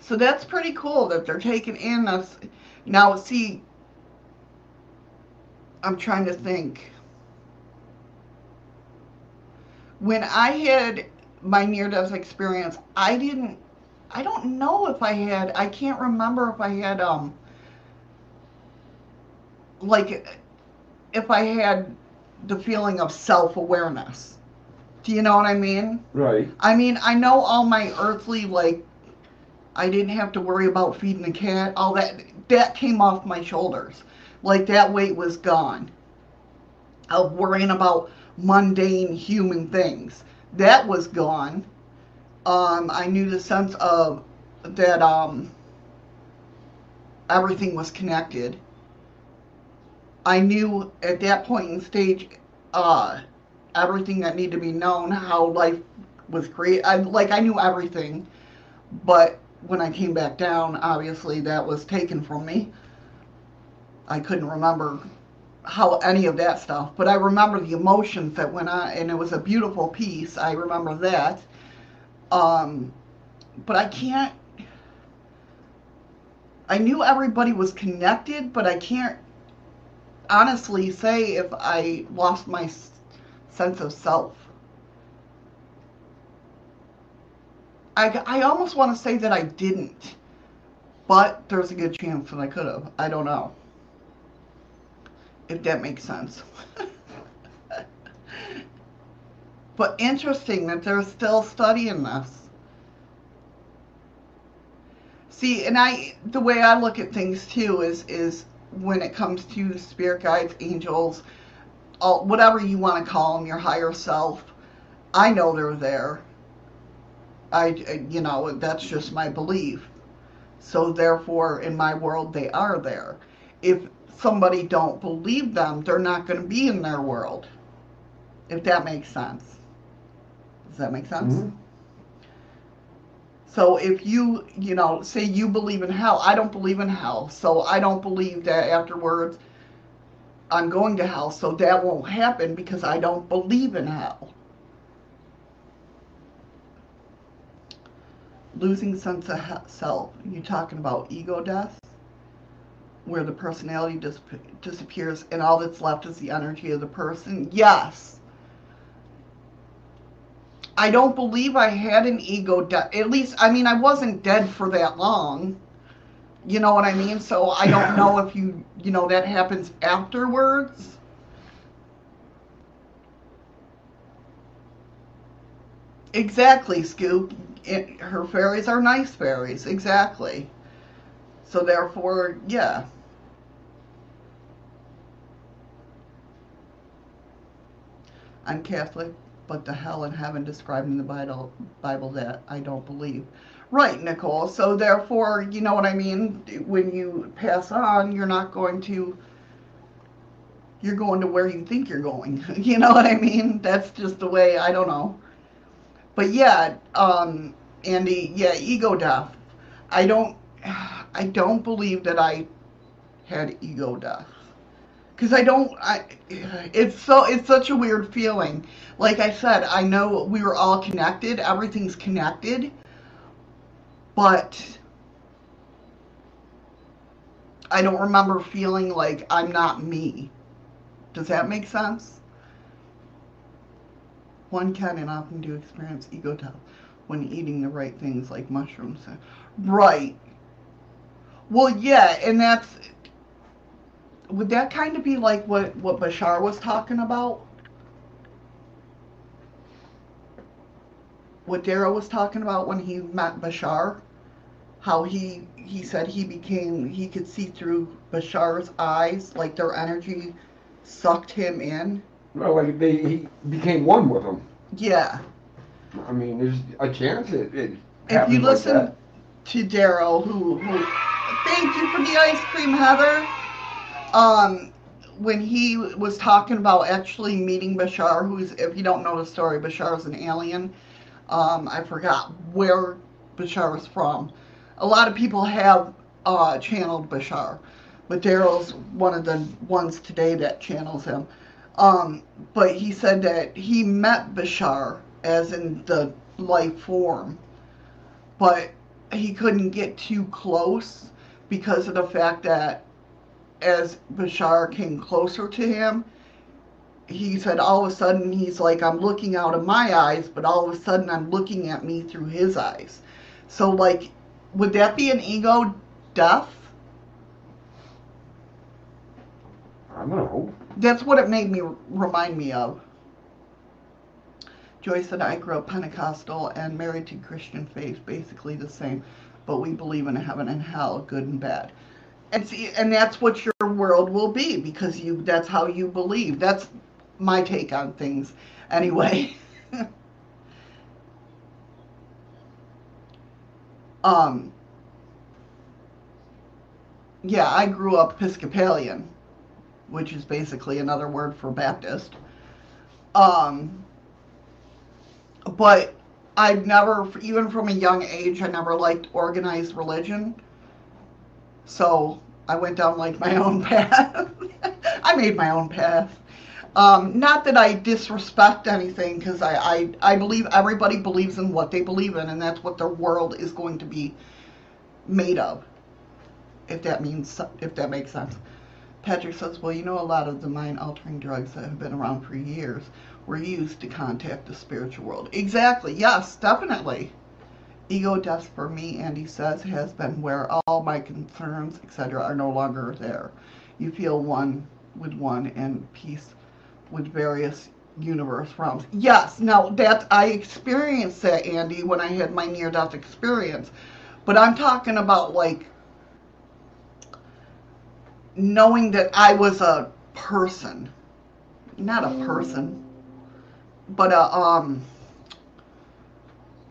So that's pretty cool that they're taking in us. Now, see, I'm trying to think when I had my near death experience, I didn't, I don't know if I had, I can't remember if I had, um, like, if I had the feeling of self awareness. Do you know what I mean? Right. I mean, I know all my earthly, like, I didn't have to worry about feeding the cat, all that, that came off my shoulders. Like, that weight was gone. Of worrying about mundane human things. That was gone. Um, I knew the sense of that um, everything was connected. I knew at that point in stage uh, everything that needed to be known, how life was created. I, like I knew everything, but when I came back down, obviously that was taken from me. I couldn't remember how any of that stuff, but I remember the emotions that went on, and it was a beautiful piece. I remember that. Um, but I can't. I knew everybody was connected, but I can't honestly say if I lost my sense of self. I, I almost want to say that I didn't, but there's a good chance that I could have. I don't know if that makes sense. but interesting that they're still studying this. See, and I the way I look at things too is is when it comes to spirit guides, angels, all, whatever you want to call them, your higher self. I know they're there. I you know that's just my belief. So therefore, in my world, they are there. If somebody don't believe them, they're not going to be in their world. If that makes sense. Does that make sense? Mhm. So if you, you know, say you believe in hell, I don't believe in hell. So I don't believe that afterwards I'm going to hell. So that won't happen because I don't believe in hell. Losing sense of self. You're talking about ego death, where the personality disappears and all that's left is the energy of the person. Yes. I don't believe I had an ego death. At least, I mean, I wasn't dead for that long. You know what I mean? So I don't know if you, you know, that happens afterwards. Exactly, Scoop. It, her fairies are nice fairies. Exactly. So therefore, yeah. I'm Catholic, but the hell and heaven described in the Bible, Bible that I don't believe. Right, Nicole. So therefore, you know what I mean? When you pass on, you're not going to you're going to where you think you're going. you know what I mean? That's just the way, I don't know. But yeah, um Andy, yeah, ego death. I don't I don't believe that I had ego death. Cuz I don't I it's so it's such a weird feeling. Like I said, I know we were all connected, everything's connected but I don't remember feeling like I'm not me. Does that make sense? One can and often do experience ego death when eating the right things like mushrooms. Right. Well, yeah, and that's would that kind of be like what what Bashar was talking about? what Daryl was talking about when he met Bashar, how he he said he became he could see through Bashar's eyes, like their energy sucked him in. Well, like they he became one with them. Yeah. I mean, there's a chance it. it If you like listen to Daryl, who who thank you for the ice cream, Heather. Um, when he was talking about actually meeting Bashar, who's if you don't know the story, Bashar Bashar's an alien. Um, I forgot where Bashar is from. A lot of people have uh, channeled Bashar, but Daryl's one of the ones today that channels him. Um, but he said that he met Bashar as in the life form, but he couldn't get too close because of the fact that as Bashar came closer to him, he said all of a sudden he's like i'm looking out of my eyes but all of a sudden i'm looking at me through his eyes. So like would that be an ego death? I don't know. that's what it made me remind me of. Joyce said i grew up pentecostal and married to christian faith basically the same but we believe in heaven and hell good and bad and see and that's what your world will be because you that's how you believe. That's my take on things anyway. Um yeah i grew up episcopalian which is basically another word for baptist. Um but i've never even from a young age i never liked organized religion so I went down like my own path. I made my own path. Um, not that I disrespect anything, because I, I, I believe everybody believes in what they believe in, and that's what their world is going to be made of. If that means, if that makes sense. Patrick says, well, you know, a lot of the mind-altering drugs that have been around for years were used to contact the spiritual world. Exactly. Yes, definitely. Ego death for me, Andy says, has been where all my concerns, etc., are no longer there. You feel one with one and peace with various universe realms. Yes, now that I experienced that, Andy, when I had my near death experience. But I'm talking about like knowing that I was a person. Not a person, but a um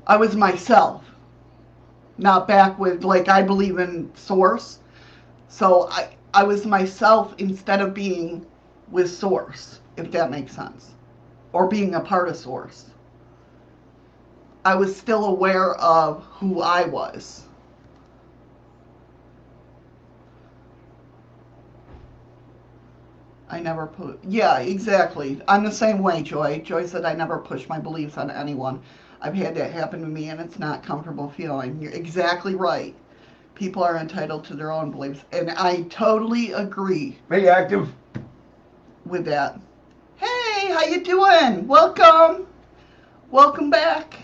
I was myself. Not back with like I believe in source. So I I was myself instead of being with source, if that makes sense. Or being a part of source. I was still aware of who I was. I never put. Yeah, exactly. I'm the same way, Joy. Joy said I never push my beliefs on anyone. I've had that happen to me, and it's not comfortable feeling. You're exactly right. People are entitled to their own beliefs, and I totally agree Be active. with that. Hey, how you doing? Welcome. Welcome back.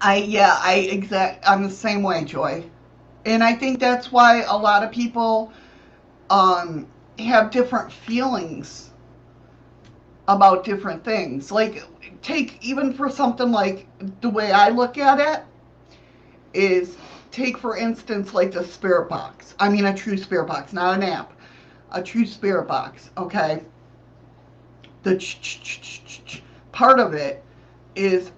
I yeah, I exact I'm the same way, Joy. And I think that's why a lot of people um have different feelings about different things. Like take even for something like the way I look at it is take for instance like the spirit box. I mean a true spirit box, not an app. A true spirit box, okay? The ch- part of it is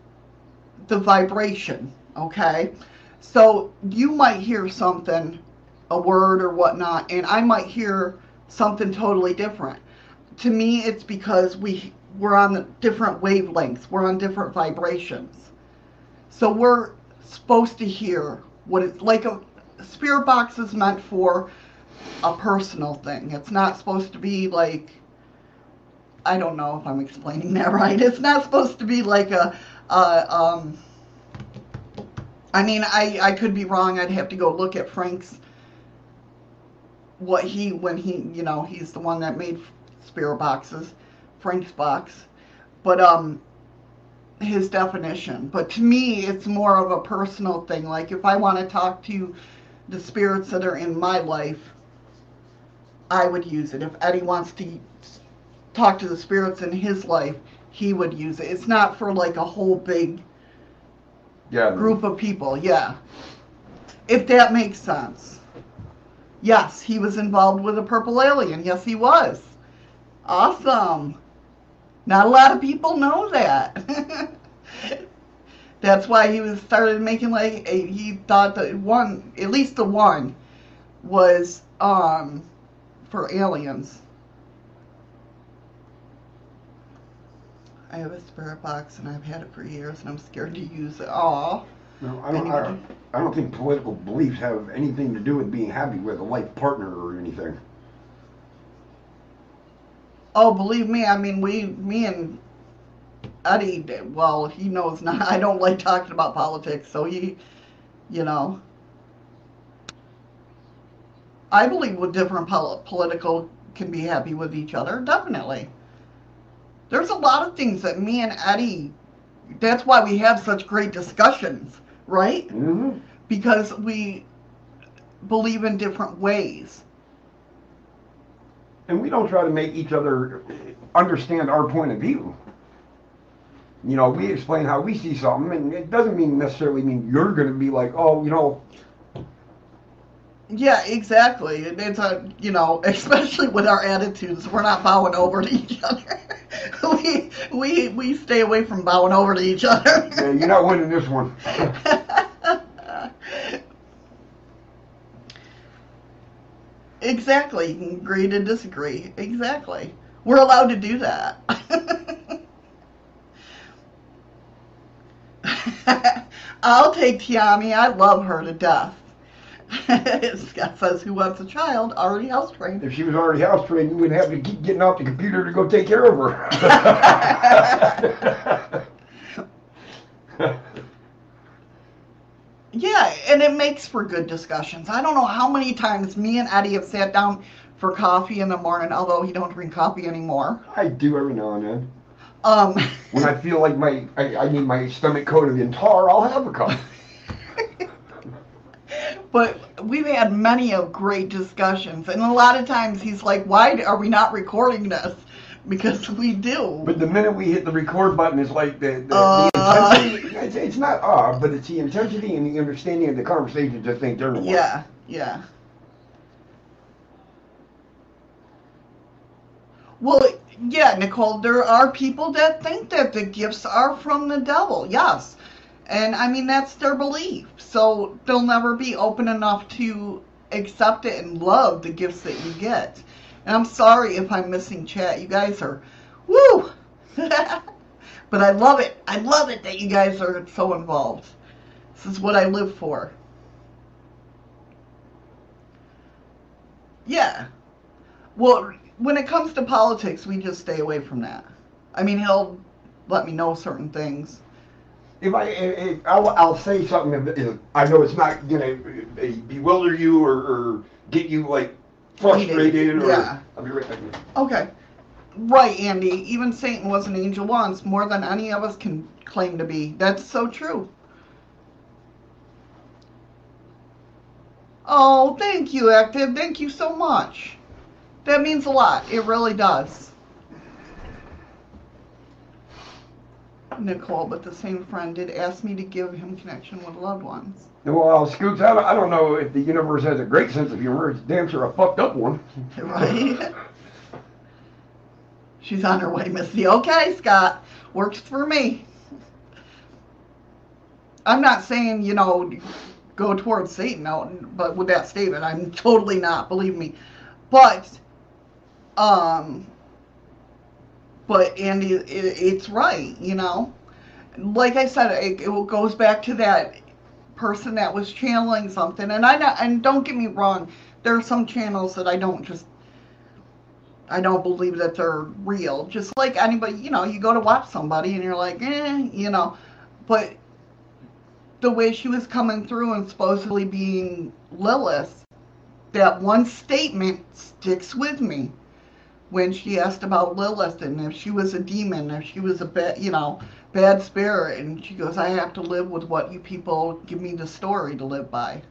the vibration, okay? So you might hear something, a word or whatnot, and I might hear something totally different. To me, it's because we we're on different wavelengths, we're on different vibrations. So we're supposed to hear what it's like a spirit box is meant for a personal thing. It's not supposed to be like I don't know if I'm explaining that right. It's not supposed to be like a, um I mean, I I could be wrong. I'd have to go look at Frank's what he when he, you know, he's the one that made spirit boxes, Frank's box. But um his definition. But to me, it's more of a personal thing. Like if I want to talk to the spirits that are in my life, I would use it. If Eddie wants to talk to the spirits in his life, he would use it. It's not for like a whole big Yeah. group of people. Yeah. If that makes sense. Yes, he was involved with a purple alien. Yes, he was. Awesome. Not a lot of people know that. That's why he was started making like a, he thought that one, at least the one, was um for aliens. I have a spirit box and I've had it for years and I'm scared to use it. Aw. No, I don't. I don't, I don't think political beliefs have anything to do with being happy with a life partner or anything. Oh, believe me, I mean, we, me and Eddie, well, he knows not, I don't like talking about politics, so he, you know. I believe with different pol- political can be happy with each other, definitely. There's a lot of things that me and Eddie, that's why we have such great discussions, right? Mm-hmm. Because we believe in different ways. And we don't try to make each other understand our point of view. You know, we explain how we see something, and it doesn't mean necessarily mean you're going to be like, oh, you know, Yeah, exactly. And It's a, you know, especially with our attitudes, we're not bowing over to each other. we, we, we stay away from bowing over to each other. yeah, you're not winning this one. exactly. You can agree to disagree. Exactly. We're allowed to do that. I'll take Tiami. I love her to death. Scott says, Who wants a child? Already house trained. If she was already house trained, you wouldn't have to keep getting off the computer to go take care of her. Yeah, and it makes for good discussions. I don't know how many times me and Eddie have sat down for coffee in the morning, although he don't drink coffee anymore. I do every now and then. Um, When I feel like my I, I need my stomach coated in tar, I'll have a cup. but we've had many of great discussions, and a lot of times he's like, "Why are we not recording this?" Because we do. But the minute we hit the record button, it's like the, the, Uh. the intensity. It's, not uh, but it's the intensity and the understanding of the conversation. Think they're yeah, yeah. Well, yeah, Nicole, there are people that think that the gifts are from the devil. Yes. And I mean, that's their belief. So they'll never be open enough to accept it and love the gifts that you get. And I'm sorry if I'm missing chat. You guys are, woo! but I love it. I love it that you guys are so involved. This is what I live for. Yeah. Well, when it comes to politics, we just stay away from that. I mean, he'll let me know certain things. If I, if, I'll, I'll say something, that is- I know it's not gonna bewilder you or, or get you like frustrated or. Yeah. I'll be right back. Okay. Right, Andy. Even Satan was an angel once, more than any of us can claim to be. That's so true. Oh, thank you, Active. Thank you so much. That means a lot. It really does. Nicole, but the same friend did ask me to give him connection with loved ones. Well, Scoots, I don't, I don't know if the universe has a great sense of humor. It's damn sure a fucked up one. Right? She's on her way, Missy. Okay, Scott. Works for me. I'm not saying, you know, go towards Satan, but with that statement, I'm totally not, believe me. But, um, but Andy, it, it's right, you know. Like I said, it, it goes back to that person that was channeling something, and I and don't get me wrong, there are some channels that I don't just I don't believe that they're real. Just like anybody, you know, you go to watch somebody and you're like, eh, you know, but the way she was coming through and supposedly being Lilith, that one statement sticks with me when she asked about Lilith and if she was a demon, if she was a bad, you know, bad spirit, and she goes, I have to live with what you people give me the story to live by,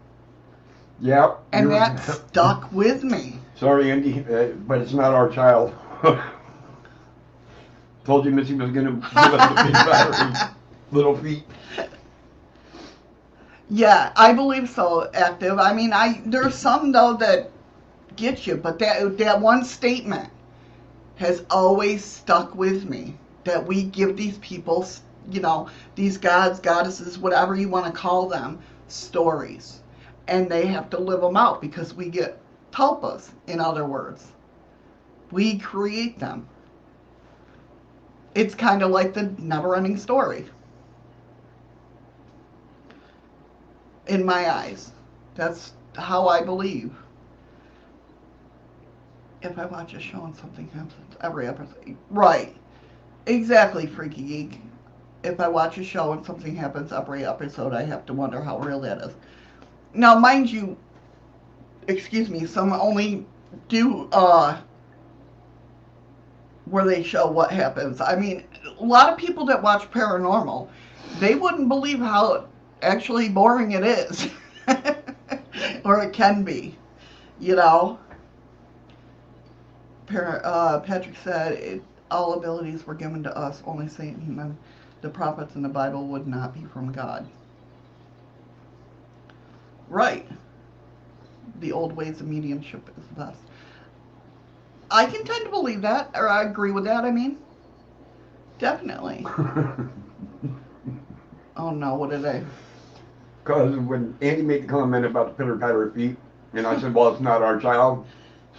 Yep. and that stuck with me. Sorry, Andy, uh, but it's not our child. Told you Missy was gonna give us the big battery. Little feet. Yeah, I believe so, active. I mean, I there's some though that get you, but that that one statement has always stuck with me. That we give these people, you know, these gods, goddesses, whatever you want to call them, stories, and they have to live them out because we get tulpas. In other words, we create them. It's kind of like the never-ending story. in my eyes. That's how I believe. If I watch a show and something happens every episode. Right. Exactly, Freaky Geek. If I watch a show and something happens every episode, I have to wonder how real that is. Now, mind you, excuse me, some only do, uh, where they show what happens. I mean, a lot of people that watch paranormal, they wouldn't believe how actually boring it is. or it can be, you know. Uh, Patrick said it, all abilities were given to us, only Satan and the prophets in the Bible would not be from God. Right. The old ways of mediumship is best. I can tend to believe that, or I agree with that, I mean. Definitely. Oh no, what did I? Because when Andy made the comment about the pitter patter of feet, and I said, well, it's not our child.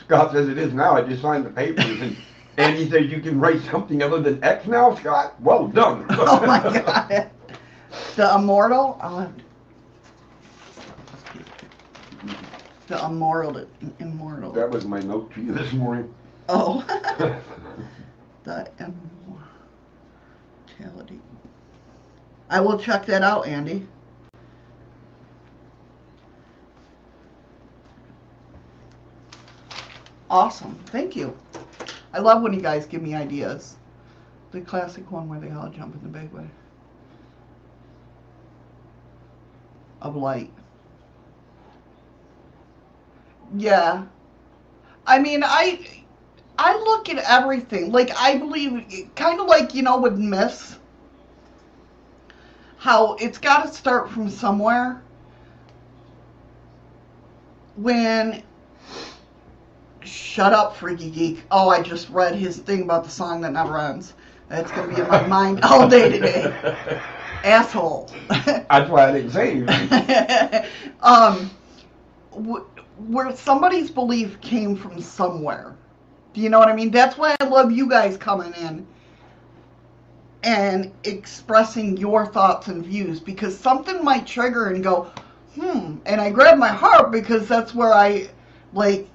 Scott says it is now. I just signed the papers. And Andy says you can write something other than X now, Scott. Well done. Oh my god. The immortal? Uh, I'll have to- The immortal. Immortal. That was my note to you this morning. Oh. the immortality. I will check that out, Andy. Awesome. Thank you. I love when you guys give me ideas. The classic one where they all jump in the big way. Of light. Yeah. I mean, I I look at everything. Like I believe kind of like, you know, with myths how it's got to start from somewhere. When Shut up, freaky geek. Oh, I just read his thing about the song that never ends. That's gonna be in my mind all day today. Asshole. That's why I didn't say anything. um, wh- where somebody's belief came from somewhere. Do you know what I mean? That's why I love you guys coming in and expressing your thoughts and views because something might trigger and go, hmm. And I grab my heart because that's where I, like,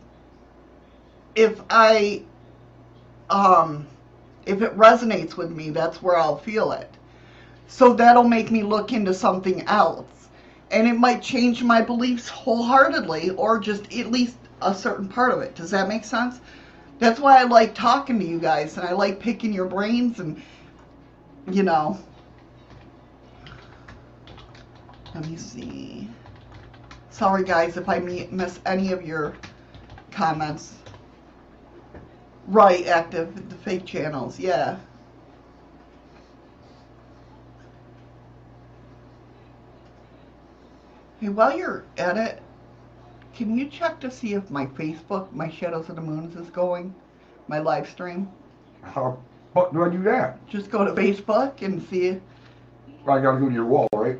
if I um if it resonates with me, that's where I'll feel it. So that'll make me look into something else. And it might change my beliefs wholeheartedly or just at least a certain part of it. Does that make sense? That's why I like talking to you guys and I like picking your brains and you know. Let me see. Sorry guys if I miss any of your comments. Right, active, the fake channels, yeah. Hey, while you're at it, can you check to see if my Facebook, my Shadows of the Moons, is going? My live stream? How fuck do I do that? Just go to Facebook and see, It. I gotta go to your wall, right?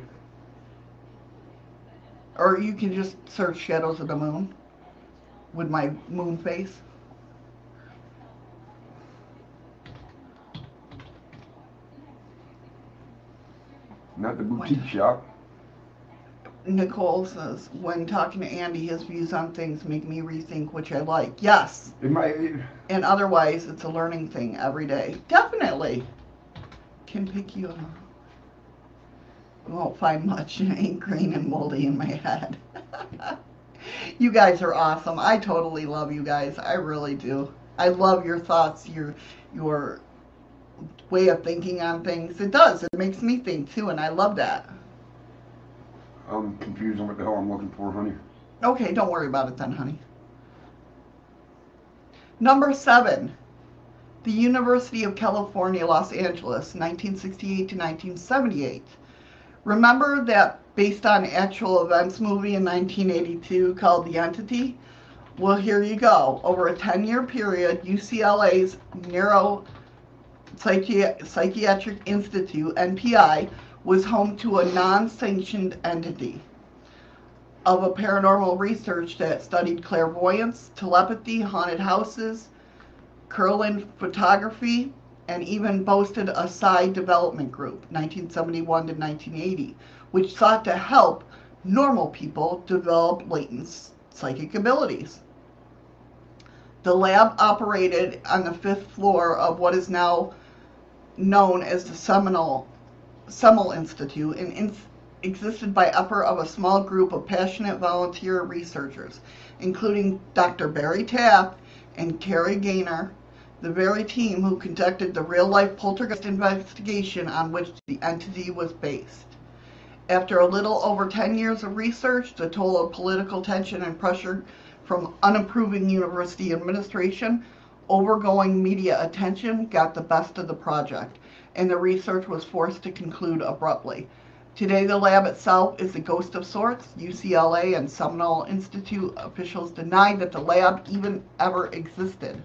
or you can just search Shadows of the Moon with my moon face. Not the boutique shop. Nicole says, when talking to Andy, his views on things make me rethink, which I like. Yes, It might. It, and otherwise, it's a learning thing every day. Definitely. Can pick you up. Won't find much ink green and moldy in my head. you guys are awesome. I totally love you guys. I really do. I love your thoughts, your your way of thinking on things. It does. It makes me think too, and I love that. I'm confused on what the hell I'm looking for, honey. Okay, don't worry about it then, honey. Number seven, the University of California, Los Angeles, 1968 to 1978. Remember that based on actual events movie in 1982 called The Entity? Well, here you go. Over a 10 year period, UCLA's Neuro Psychiatric Institute, NPI, was home to a non sanctioned entity of a paranormal research that studied clairvoyance, telepathy, haunted houses, Kirlian photography, and even boasted a psi development group, 1971 to 1980, which sought to help normal people develop latent psychic abilities. The lab operated on the fifth floor of what is now known as the Seminole Semel Institute and in, existed by upper of a small group of passionate volunteer researchers, including Dr. Barry Taff and Terry Gaynor, the very team who conducted the real-life poltergeist investigation on which the entity was based. After a little over 10 years of research, the toll of political tension and pressure from unapproving university administration, overgoing media attention got the best of the project, and the research was forced to conclude abruptly. Today, the lab itself is a ghost of sorts. UCLA and Seminole Institute officials denied that the lab even ever existed.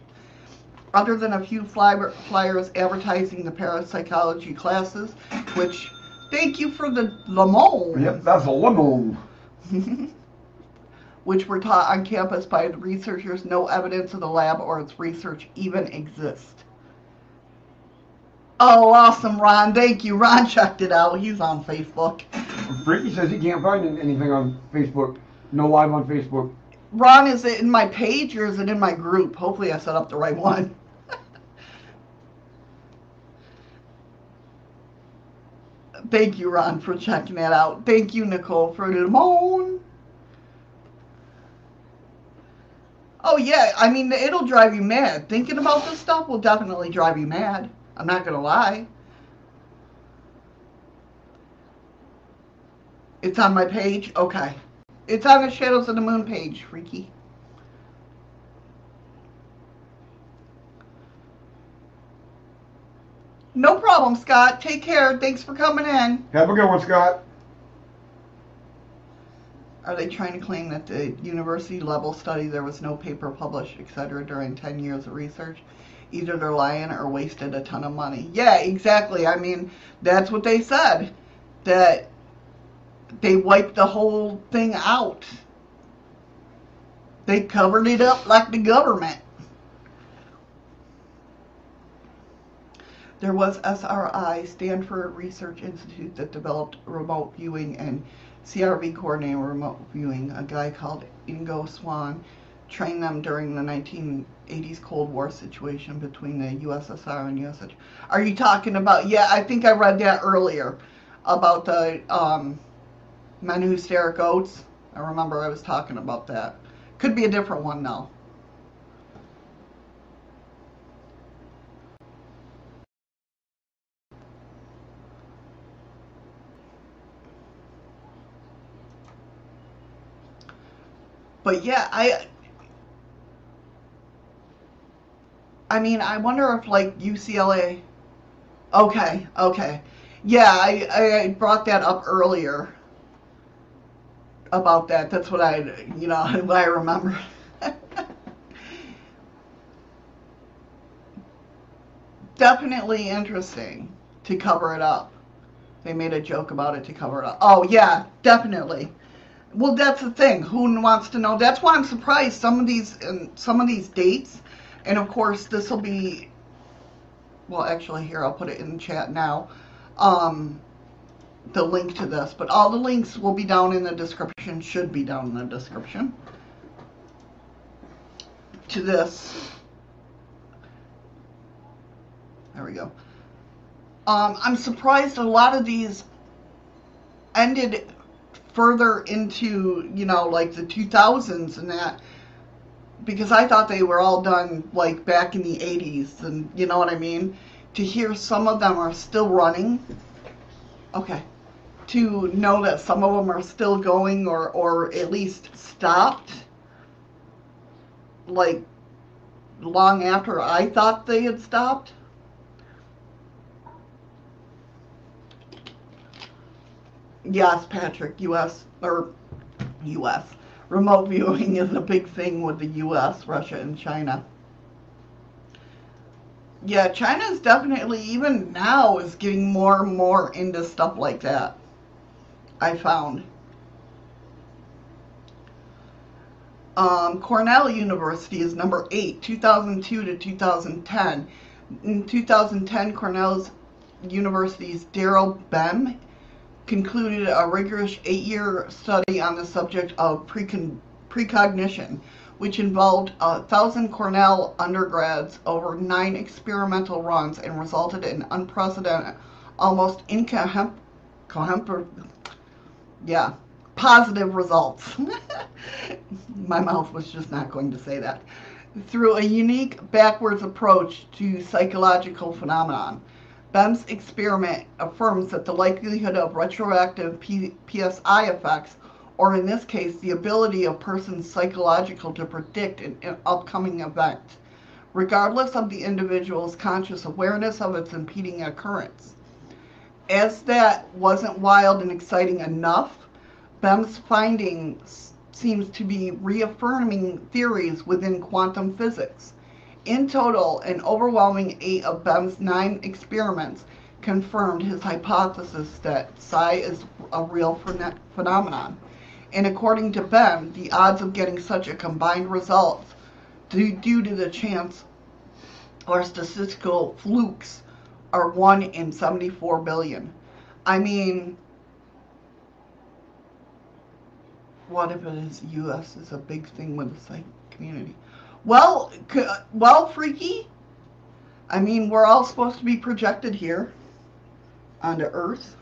Other than a few flyers advertising the parapsychology classes, which, thank you for the lemon, Yep, that's a limo. which were taught on campus by the researchers, no evidence of the lab or its research even exists. Oh, awesome, Ron. Thank you. Ron checked it out. He's on Facebook. Freaky says he can't find anything on Facebook. No live on Facebook. Ron, is it in my page or is it in my group? Hopefully I set up the right one. Thank you, Ron, for checking that out. Thank you, Nicole, for the moan. Oh, yeah. I mean, it'll drive you mad. Thinking about this stuff will definitely drive you mad. I'm not going to lie. It's on my page? Okay. It's on the Shadows of the Moon page, freaky. No problem, Scott. Take care. Thanks for coming in. Have a good one, Scott. Are they trying to claim that the university level study there was no paper published, etc., during 10 years of research? Either they're lying or wasted a ton of money. Yeah, exactly. I mean, that's what they said. That they wiped the whole thing out. They covered it up like the government. There was SRI, Stanford Research Institute, that developed remote viewing and CRV coordinating remote viewing. A guy called Ingo Swann train them during the 1980s Cold War situation between the USSR and USSR. Are you talking about? Yeah, I think I read that earlier about the um, men who stare at goats. I remember I was talking about that. Could be a different one now. But yeah, I I mean, I wonder if like UCLA Okay, okay. Yeah, I, I brought that up earlier about that. That's what I, you know, what I remember. Definitely interesting to cover it up. They made a joke about it to cover it up. Oh, yeah, definitely. Well, that's the thing. Who wants to know? That's why I'm surprised some of these and some of these dates, and of course this will be. Well, actually, here I'll put it in the chat now. Um, the link to this, but all the links will be down in the description. Should be down in the description to this. There we go. Um, I'm surprised a lot of these ended further into, you know, like the 2000s and that because I thought they were all done like back in the 80s and you know what I mean? To hear some of them are still running. Okay. To know that some of them are still going or or at least stopped like long after I thought they had stopped. Yes, Patrick, US or US. Remote viewing is a big thing with the US, Russia, and China. Yeah, China is definitely, even now, is getting more and more into stuff like that. I found. Um, Cornell University is number 8, 2002 to 2010. In 2010, Cornell's University's Daryl Bem concluded a rigorous eight-year study on the subject of precon precognition, which involved a thousand Cornell undergrads over nine experimental runs and resulted in unprecedented, almost incomprehensible, yeah, positive results. My mouth was just not going to say that. Through a unique backwards approach to psychological phenomenon. Bem's experiment affirms that the likelihood of retroactive P PSI effects, or in this case, the ability of persons psychological to predict an, an upcoming event, regardless of the individual's conscious awareness of its impeding occurrence. As that wasn't wild and exciting enough, Bem's findings seems to be reaffirming theories within quantum physics in total, an overwhelming eight of Bem's nine experiments confirmed his hypothesis that psi is a real phenomenon. And according to Bem, the odds of getting such a combined result due, to the chance or statistical flukes are 1 in 74 billion. I mean, what if it is U.S. is a big thing with the psych community? Well, well, freaky. I mean, we're all supposed to be projected here onto Earth.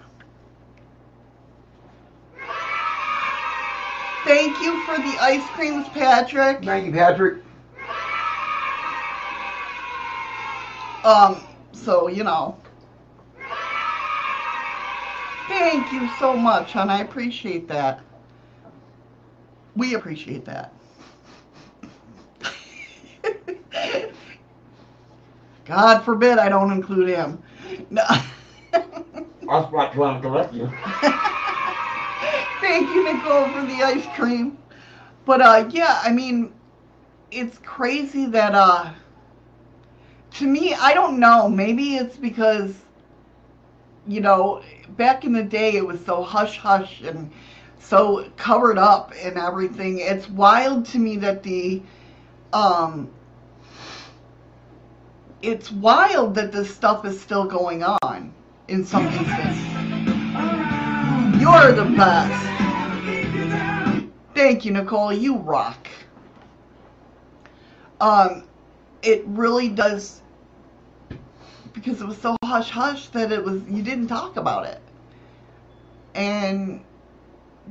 Thank you for the ice creams, Patrick. Thank you, Patrick. Um, so, you know. Thank you so much, hon. I appreciate that. We appreciate that. God forbid I don't include him. No. That's not trying to correct you. Thank you, Nicole, for the ice cream. But uh, yeah, I mean, it's crazy that uh, to me, I don't know. Maybe it's because, you know, back in the day it was so hush hush and so covered up and everything. It's wild to me that the um, it's wild that this stuff is still going on in some instances. You're the best. Thank you, Nicole. You rock. um, it really does because it was so hush hush that it was you didn't talk about it. And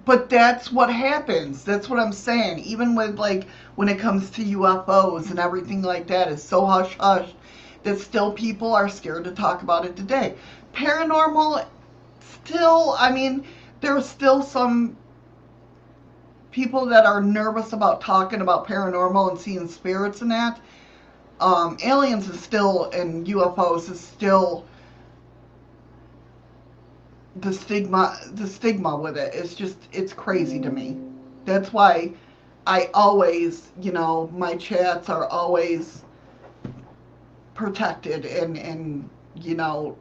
but that's what happens. That's what I'm saying. Even with like when it comes to UFOs and everything like that, it's so hush hush that still people are scared to talk about it today. Paranormal, still, I mean, there's still some people that are nervous about talking about paranormal and seeing spirits and that. Um, aliens is still and UFOs is still the stigma the stigma with it it is just it's crazy to me. That's why I always, you know, my chats are always protected and and you know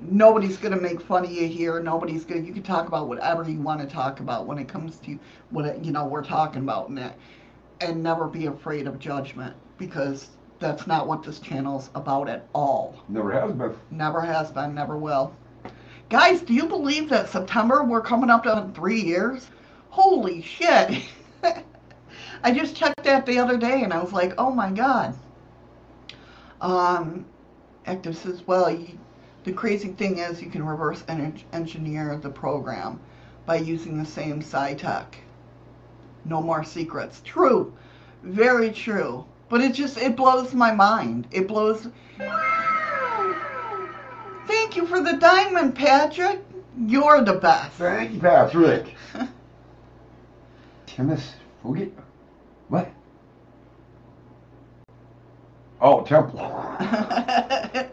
nobody's going to make fun of you here nobody's going to you can talk about whatever you want to talk about when it comes to what you know we're talking about and that and never be afraid of judgment because that's not what this channel's about at all Never has been. never has been never will guys do you believe that september we're coming up to three years holy shit i just checked that the other day and i was like oh my god um, active says, well, you, the crazy thing is you can reverse en- engineer the program by using the same SciTech. No more secrets. True. Very true. But it just, it blows my mind. It blows... Thank you for the diamond, Patrick. You're the best. Thank you, Patrick. Timus Fugit? What? Oh, Temple.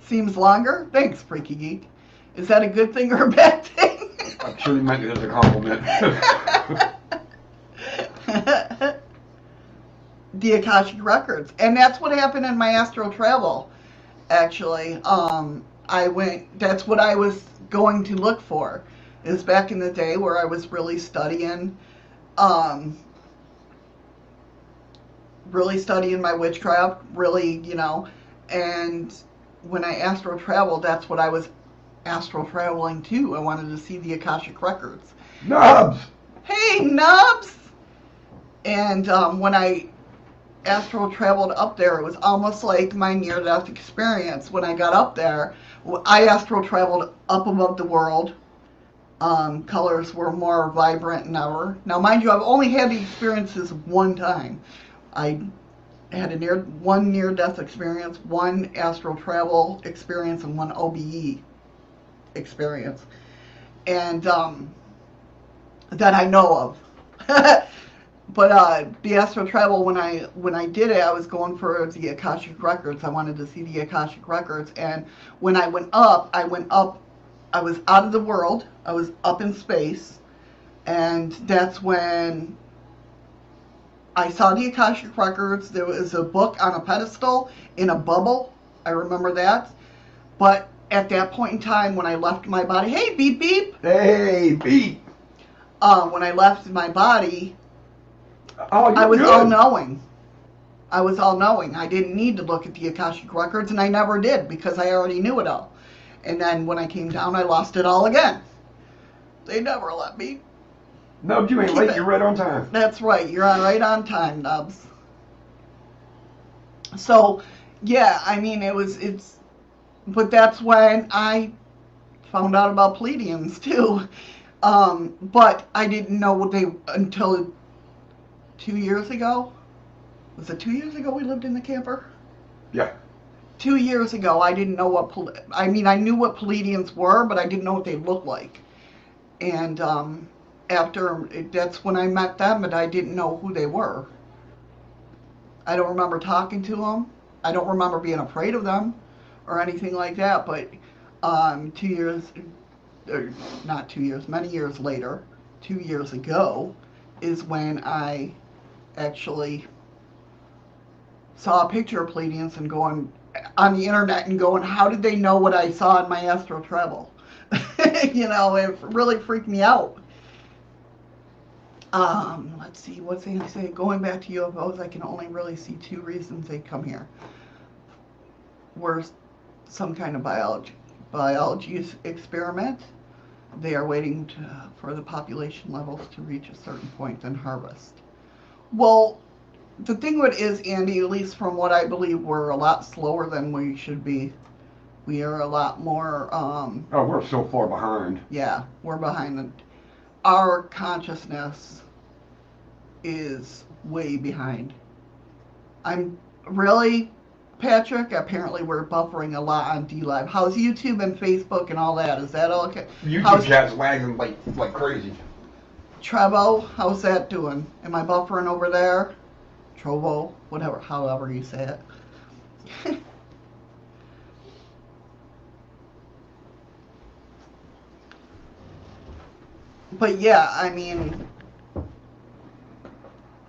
Seems longer? Thanks, Freaky Geek. Is that a good thing or a bad thing? I'm sure he meant it as a compliment. the Akashic Records. And that's what happened in my astral travel, actually. Um, I went, that's what I was going to look for. Is back in the day where I was really studying, um, really studying my witchcraft, really, you know, and when I astral traveled, that's what I was astral traveling to. I wanted to see the Akashic Records. Nubs! Hey, Nubs! And um, when I astral traveled up there, it was almost like my near death experience. When I got up there, I astral traveled up above the world. Um, colors were more vibrant than ever. Now, mind you, I've only had the experiences one time. I had a near one near death experience, one astral travel experience, and one OBE experience, and um, that I know of. but uh, the astral travel when I when I did it, I was going for the Akashic records. I wanted to see the Akashic records, and when I went up, I went up. I was out of the world. I was up in space, and that's when I saw the Akashic Records. There was a book on a pedestal in a bubble. I remember that. But at that point in time, when I left my body, hey, beep, beep. Hey, beep. Uh, when I left my body, Oh, I was good. all knowing. I was all knowing. I didn't need to look at the Akashic Records, and I never did because I already knew it all. And then when I came down, I lost it all again. They never let me. Nubs, you ain't late. it. You're right on time. That's right. You're on right on time, Nubs. So, yeah, I mean, it was it's, but that's when I found out about Pleiadians too. Um, but I didn't know what they until two years ago. Was it two years ago we lived in the camper? Yeah. Two years ago, I didn't know what. I mean, I knew what Pleiadians were, but I didn't know what they looked like. And um, after that's when I met them, but I didn't know who they were. I don't remember talking to them. I don't remember being afraid of them or anything like that. But um, two years, or not two years, many years later, two years ago, is when I actually saw a picture of Pleiadians and going on the internet and going, how did they know what I saw in my astral travel? you know, it really freaked me out. Um, let's see, what's he say? Going back to UFOs, I can only really see two reasons they come here. Were some kind of biology biology experiment. They are waiting to, for the population levels to reach a certain point, then harvest. Well, the thing with is, Andy, at least from what I believe, we're a lot slower than we should be. We are a lot more, um, Oh, we're so far behind. yeah, we're behind. The, our consciousness is way behind. I'm really, Patrick, apparently we're buffering a lot on DLive. How's YouTube and Facebook and all that? Is that okay? YouTube How's chat's lagging like like crazy. Trevo? How's that doing? Am I buffering over there? Trovo? Whatever, however you say it. but yeah, I mean,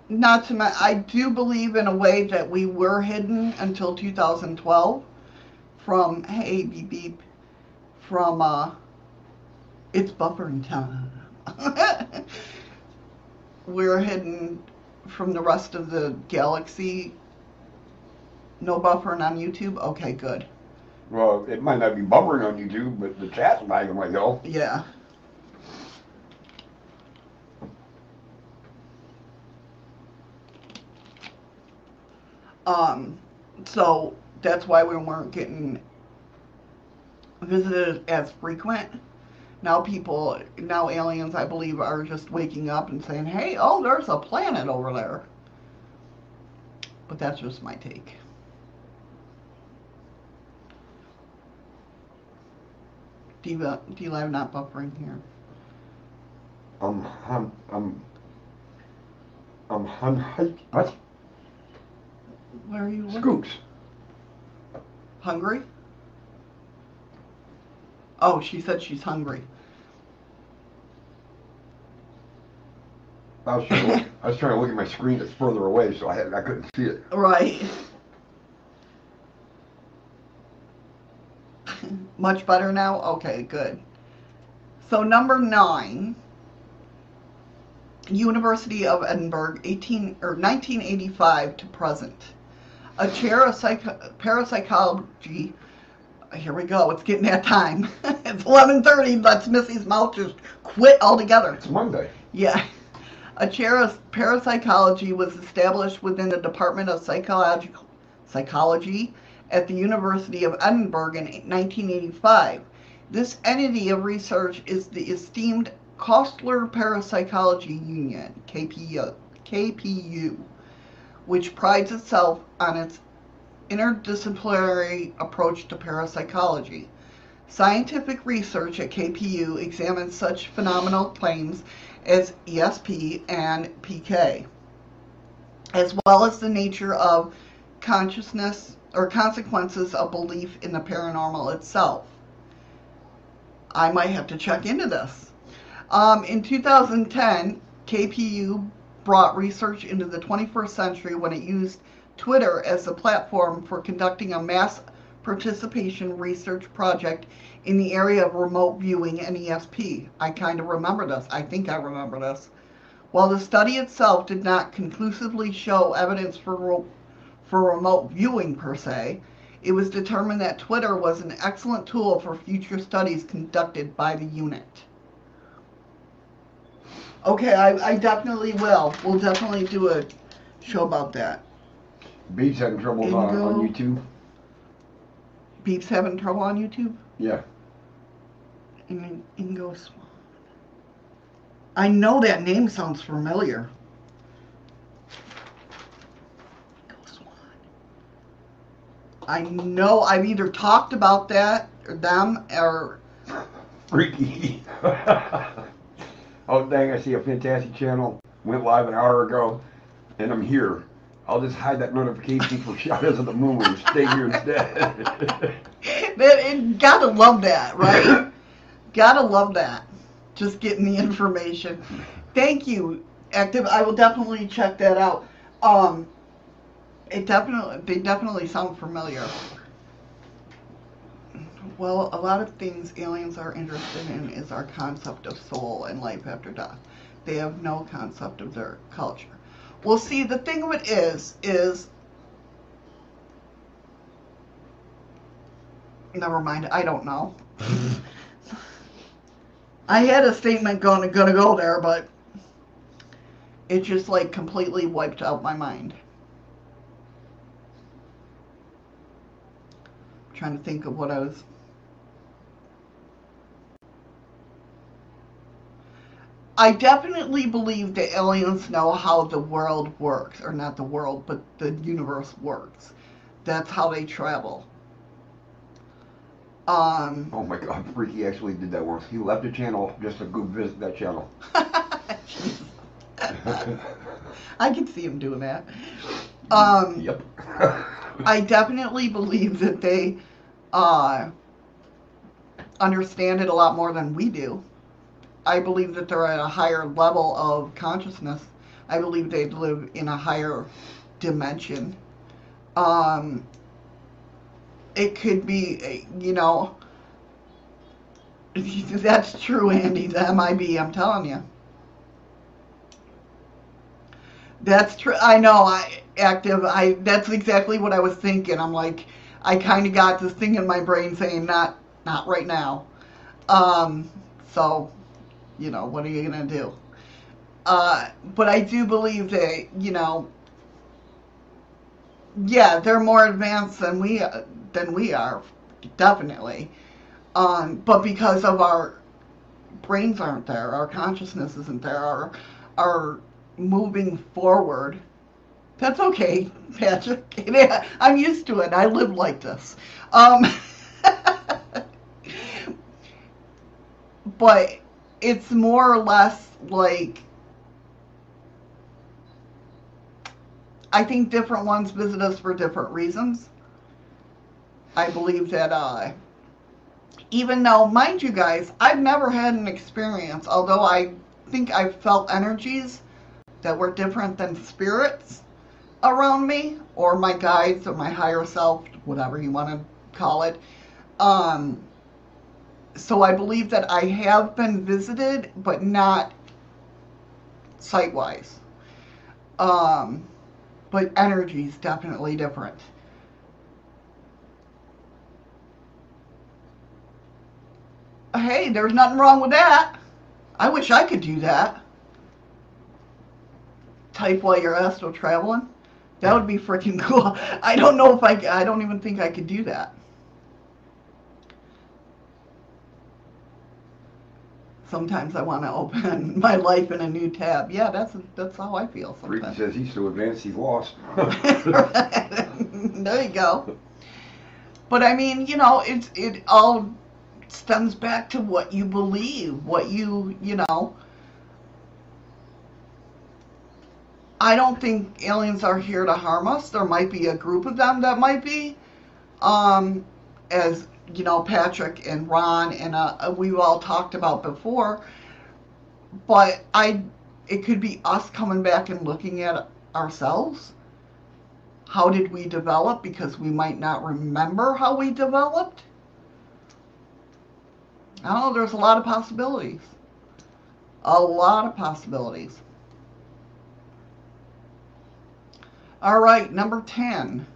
not to mention, I do believe in a way that we were hidden until 2012 from, hey, beep beep, from, uh, it's buffering time. we're hidden from the rest of the galaxy. No buffering on YouTube? Okay, good. Well, it might not be buffering on YouTube, but the chat's lagging like hell. Yeah. Um, so that's why we weren't getting visited as frequent. Now people, now aliens, I believe, are just waking up and saying, hey, oh, there's a planet over there. But that's just my take. DLive DLive not buffering here. I'm hun um, um, I'm I'm hun what? Where are you? Scoops. Hungry? Oh, she said she's hungry. I was trying to look, I was trying to look at my screen that's further away, so I had I couldn't see it. Right. Much better now? Okay, good. So number nine, University of Edinburgh, 18 or 1985 to present. A chair of psych- parapsychology. Here we go. It's getting that time. it's 11:30. Let's Missy's mouth just quit altogether. It's Monday. Yeah. A chair of parapsychology was established within the Department of Psychological Psychology at the University of Edinburgh in 1985. This entity of research is the esteemed Koestler Parapsychology Union, KPU, KPU, which prides itself on its interdisciplinary approach to parapsychology. Scientific research at KPU examines such phenomenal claims as ESP and PK, as well as the nature of consciousness or consequences of belief in the paranormal itself. I might have to check into this. Um, in 2010, KPU brought research into the 21st century when it used Twitter as a platform for conducting a mass participation research project in the area of remote viewing and ESP. I kind of remember this. I think I remember this. While the study itself did not conclusively show evidence for, for remote viewing per se, it was determined that Twitter was an excellent tool for future studies conducted by the unit. Okay, I, I definitely will. We'll definitely do a show about that. Beats having trouble on, on YouTube. Beeps having trouble on YouTube? Yeah. And then Ingo Swann. I know that name sounds familiar. Ingo Swann. I know I've either talked about that or them or Freaky. oh dang! I see a fantastic channel went live an hour ago, and I'm here. I'll just hide that notification for Shadows of the Moon and stay here instead. that and gotta love that, right? gotta love that. Just getting the information. Thank you, Active. I will definitely check that out. Um, it definitely they definitely sound familiar. Well, a lot of things aliens are interested in is our concept of soul and life after death. They have no concept of their culture. Well, see, the thing of it is, is never mind. I don't know. I had a statement going gonna go there, but it just like completely wiped out my mind. I'm trying to think of what I was. I definitely believe the aliens know how the world works, or not the world, but the universe works. That's how they travel. Um, Oh my God, Freaky actually did that once. He left the channel just to go visit that channel. I can see him doing that. Um, yep. I definitely believe that they uh, understand it a lot more than we do. I believe that they're at a higher level of consciousness. I believe they live in a higher dimension. Um, it could be, you know, that's true, Andy. The MIB, I'm telling you. That's true. I know. I active. I. That's exactly what I was thinking. I'm like, I kind of got this thing in my brain saying, not, not right now. Um. So, you know, what are you gonna do? Uh. But I do believe that, you know. Yeah, they're more advanced than we than we are, definitely. Um. But because of our brains aren't there, our consciousness isn't there, our our moving forward. That's okay, Patrick. I'm used to it. I live like this. Um, but it's more or less like I think different ones visit us for different reasons. I believe that uh, even though, mind you guys, I've never had an experience, although I think I've felt energies that were different than spirits around me, or my guides, or my higher self, whatever you want to call it. Um, so I believe that I have been visited, but not sight-wise. Um, but energy is definitely different. Hey, there's nothing wrong with that. I wish I could do that type while you're astral traveling. That would be freaking cool. I don't know if I, I don't even think I could do that. Sometimes I want to open my life in a new tab. Yeah, that's that's how I feel sometimes. says he's so advanced he's lost. there you go. But I mean, you know, it's it all stems back to what you believe, what you, you know, I don't think aliens are here to harm us. There might be a group of them that might be, um, as you know, Patrick and Ron and uh, we've all talked about before. But I, it could be us coming back and looking at ourselves. How did we develop? Because we might not remember how we developed. I don't know. There's a lot of possibilities. A lot of possibilities. All right, number 10.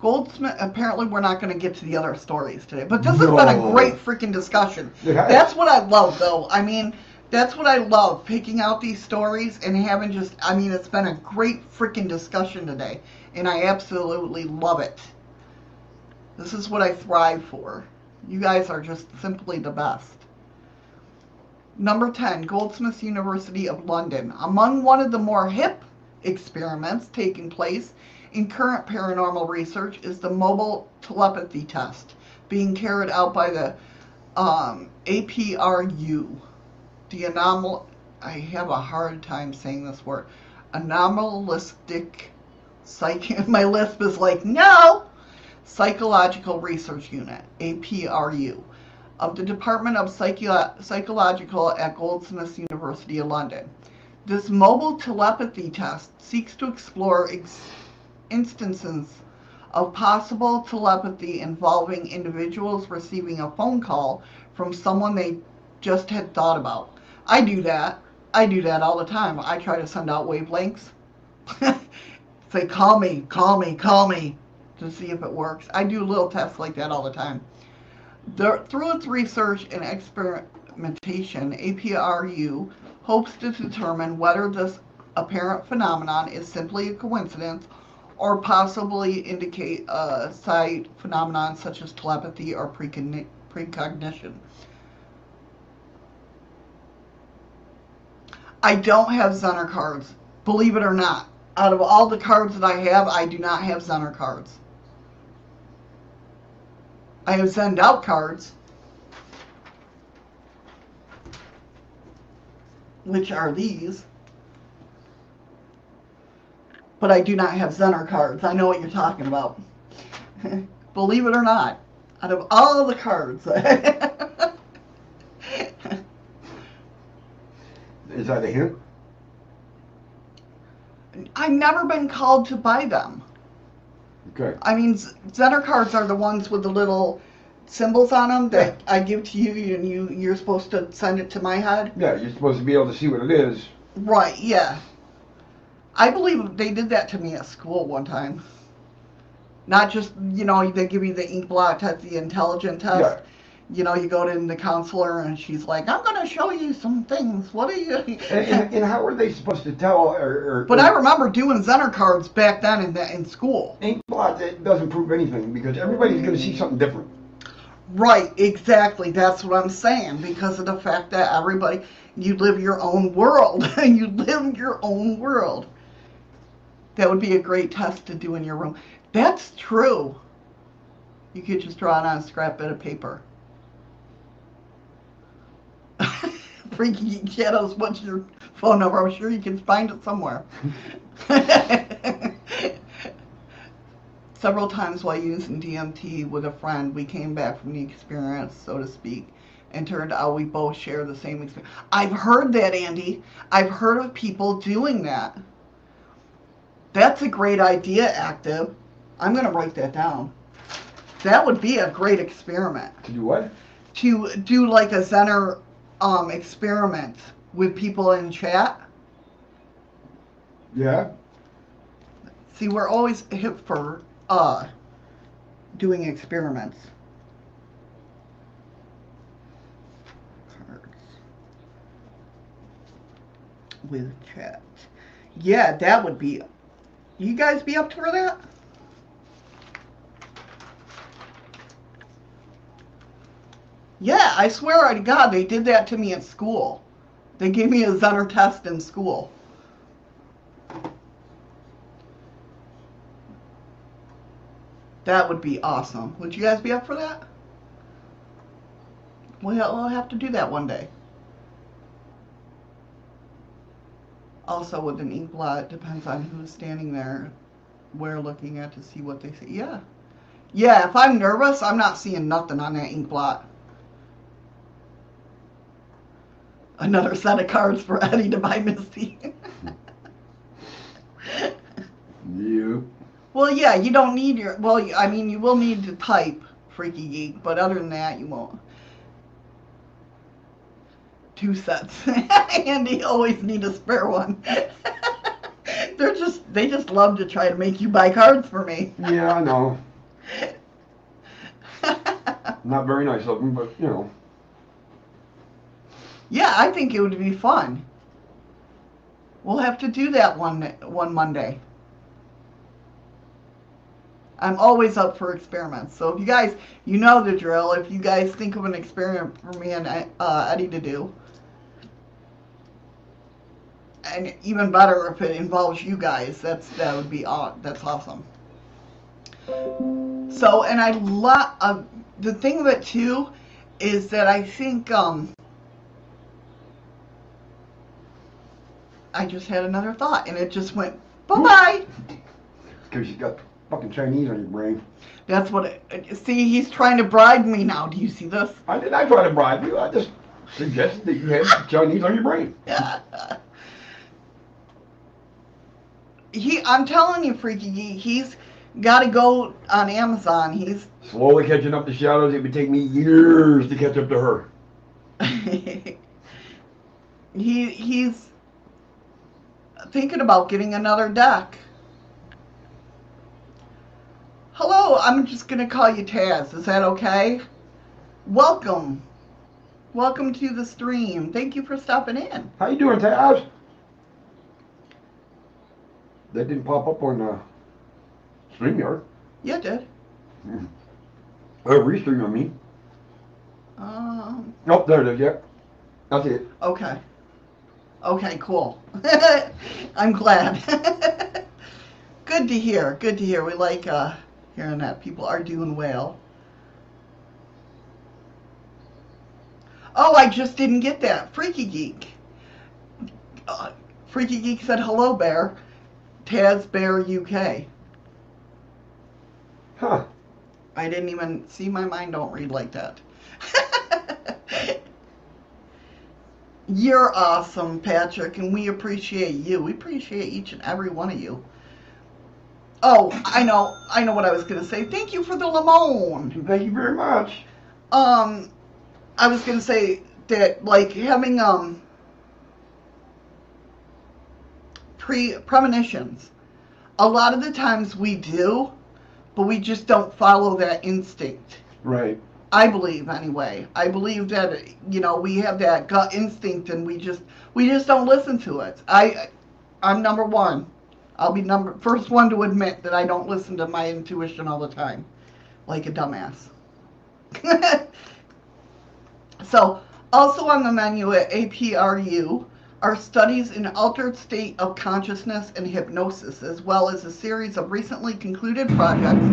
Goldsmith, apparently we're not going to get to the other stories today, but this has been a great freaking discussion. That's what I love, though. I mean, that's what I love, picking out these stories and having just, I mean, it's been a great freaking discussion today, and I absolutely love it. This is what I thrive for. You guys are just simply the best. Number 10, Goldsmiths University of London. Among one of the more hip experiments taking place in current paranormal research is the mobile telepathy test being carried out by the um, APRU. The anomal, I have a hard time saying this word, anomalistic psych. My lisp is like no. Psychological Research Unit (APRU) of the Department of Psycho- Psychological at Goldsmiths University of London. This mobile telepathy test seeks to explore ex- instances of possible telepathy involving individuals receiving a phone call from someone they just had thought about. I do that. I do that all the time. I try to send out wavelengths. Say, call me, call me, call me, to see if it works. I do little tests like that all the time. Through its research and experimentation, APRU hopes to determine whether this apparent phenomenon is simply a coincidence or possibly indicate a side phenomenon such as telepathy or precogni- precognition. I don't have Zener cards, believe it or not. Out of all the cards that I have, I do not have Zener cards. I have send out cards, which are these. But I do not have Zener cards. I know what you're talking about. Believe it or not, out of all the cards. Is that a hint? I've never been called to buy them. Okay. I mean, Zener cards are the ones with the little symbols on them that I give to you, and you you're supposed to send it to my head. Yeah, you're supposed to be able to see what it is. Right? Yeah. I believe they did that to me at school one time. Not just you know they give you the ink blot test, the intelligent test. Yeah. You know, you go to the counselor and she's like, "I'm going to show you some things. What are you?" And, and, and how are they supposed to tell? Or, or, but I remember doing Zener cards back then in the, in school. ink blot it doesn't prove anything because everybody's going to see something different. Right, exactly. That's what I'm saying because of the fact that everybody, you live your own world. And you live your own world. That would be a great test to do in your room. That's true. You could just draw it on a scrap bit of paper. Freaky Shadows, what's your phone number? I'm sure you can find it somewhere. Several times while using DMT with a friend, we came back from the experience, so to speak, and turned out we both share the same experience. I've heard that, Andy. I've heard of people doing that. That's a great idea, Active. I'm going to write that down. That would be a great experiment To do what? to do like a Zener um, experiment with people in chat. Yeah. See, we're always hip for uh, doing experiments. Cards with chat. Yeah, that would be. You guys be up for that? Yeah, I swear to God, they did that to me at school. They gave me a Zener test in school. That would be awesome. Would you guys be up for that? We'll, have to do that one day. Also, with an ink blot, depends on who's standing there, we're looking at to see what they see. Yeah. Yeah, if I'm nervous, I'm not seeing nothing on that ink blot. Another set of cards for Eddie to buy Misty. You. Well, yeah, you don't need your. Well, I mean, you will need to type Freaky Geek, but other than that, you won't. Two sets. Andy always need a spare one. They're just. They just love to try to make you buy cards for me. Yeah, I know. Not very nice of them, but you know. yeah, I think it would be fun. We'll have to do that one one Monday. I'm always up for experiments. So if you guys, you know the drill. If you guys think of an experiment for me and uh, Eddie to do, and even better if it involves you guys, that's that would be aw- that's awesome. So and I love uh, the thing of it too is that I think um I just had another thought and it just went bye bye. Because you got fucking Chinese on your brain. That's what it, see he's trying to bribe me now. Do you see this? I did not try to bribe you. I just suggested that you had Chinese on your brain. he I'm telling you freaky geek, he's got to go on Amazon. He's Slowly catching up to shadows. It would take me years to catch up to her. he he's thinking about getting another deck. Hello, I'm just gonna call you Taz. Is that okay? Welcome. welcome to the stream. Thank you for stopping in. How you doing, Taz? That didn't pop up on uh, StreamYard. You did. Uh, restream on me. Um, Oh, there it is, yeah. That's it. okay. Okay, cool. I'm glad. good to hear. Good to hear. We like uh, hearing that people are doing well. Oh, I just didn't get that. Freaky Geek. Uh, Freaky Geek said, hello, Bear. Taz Bear UK. Huh. I didn't even see my mind don't read like that. You're awesome, Patrick, and we appreciate you. We appreciate each and every one of you. Oh, I know, I know what I was gonna say. Thank you for the lemon. Thank you very much. Um, I was gonna say that like having um pre premonitions. A lot of the times we do, but we just don't follow that instinct. Right. I believe anyway. I believe that you know we have that gut instinct and we just we just don't listen to it. I I'm number one. I'll be number first one to admit that I don't listen to my intuition all the time, like a dumbass. so also on the menu at APRU are studies in altered state of consciousness and hypnosis, as well as a series of recently concluded projects.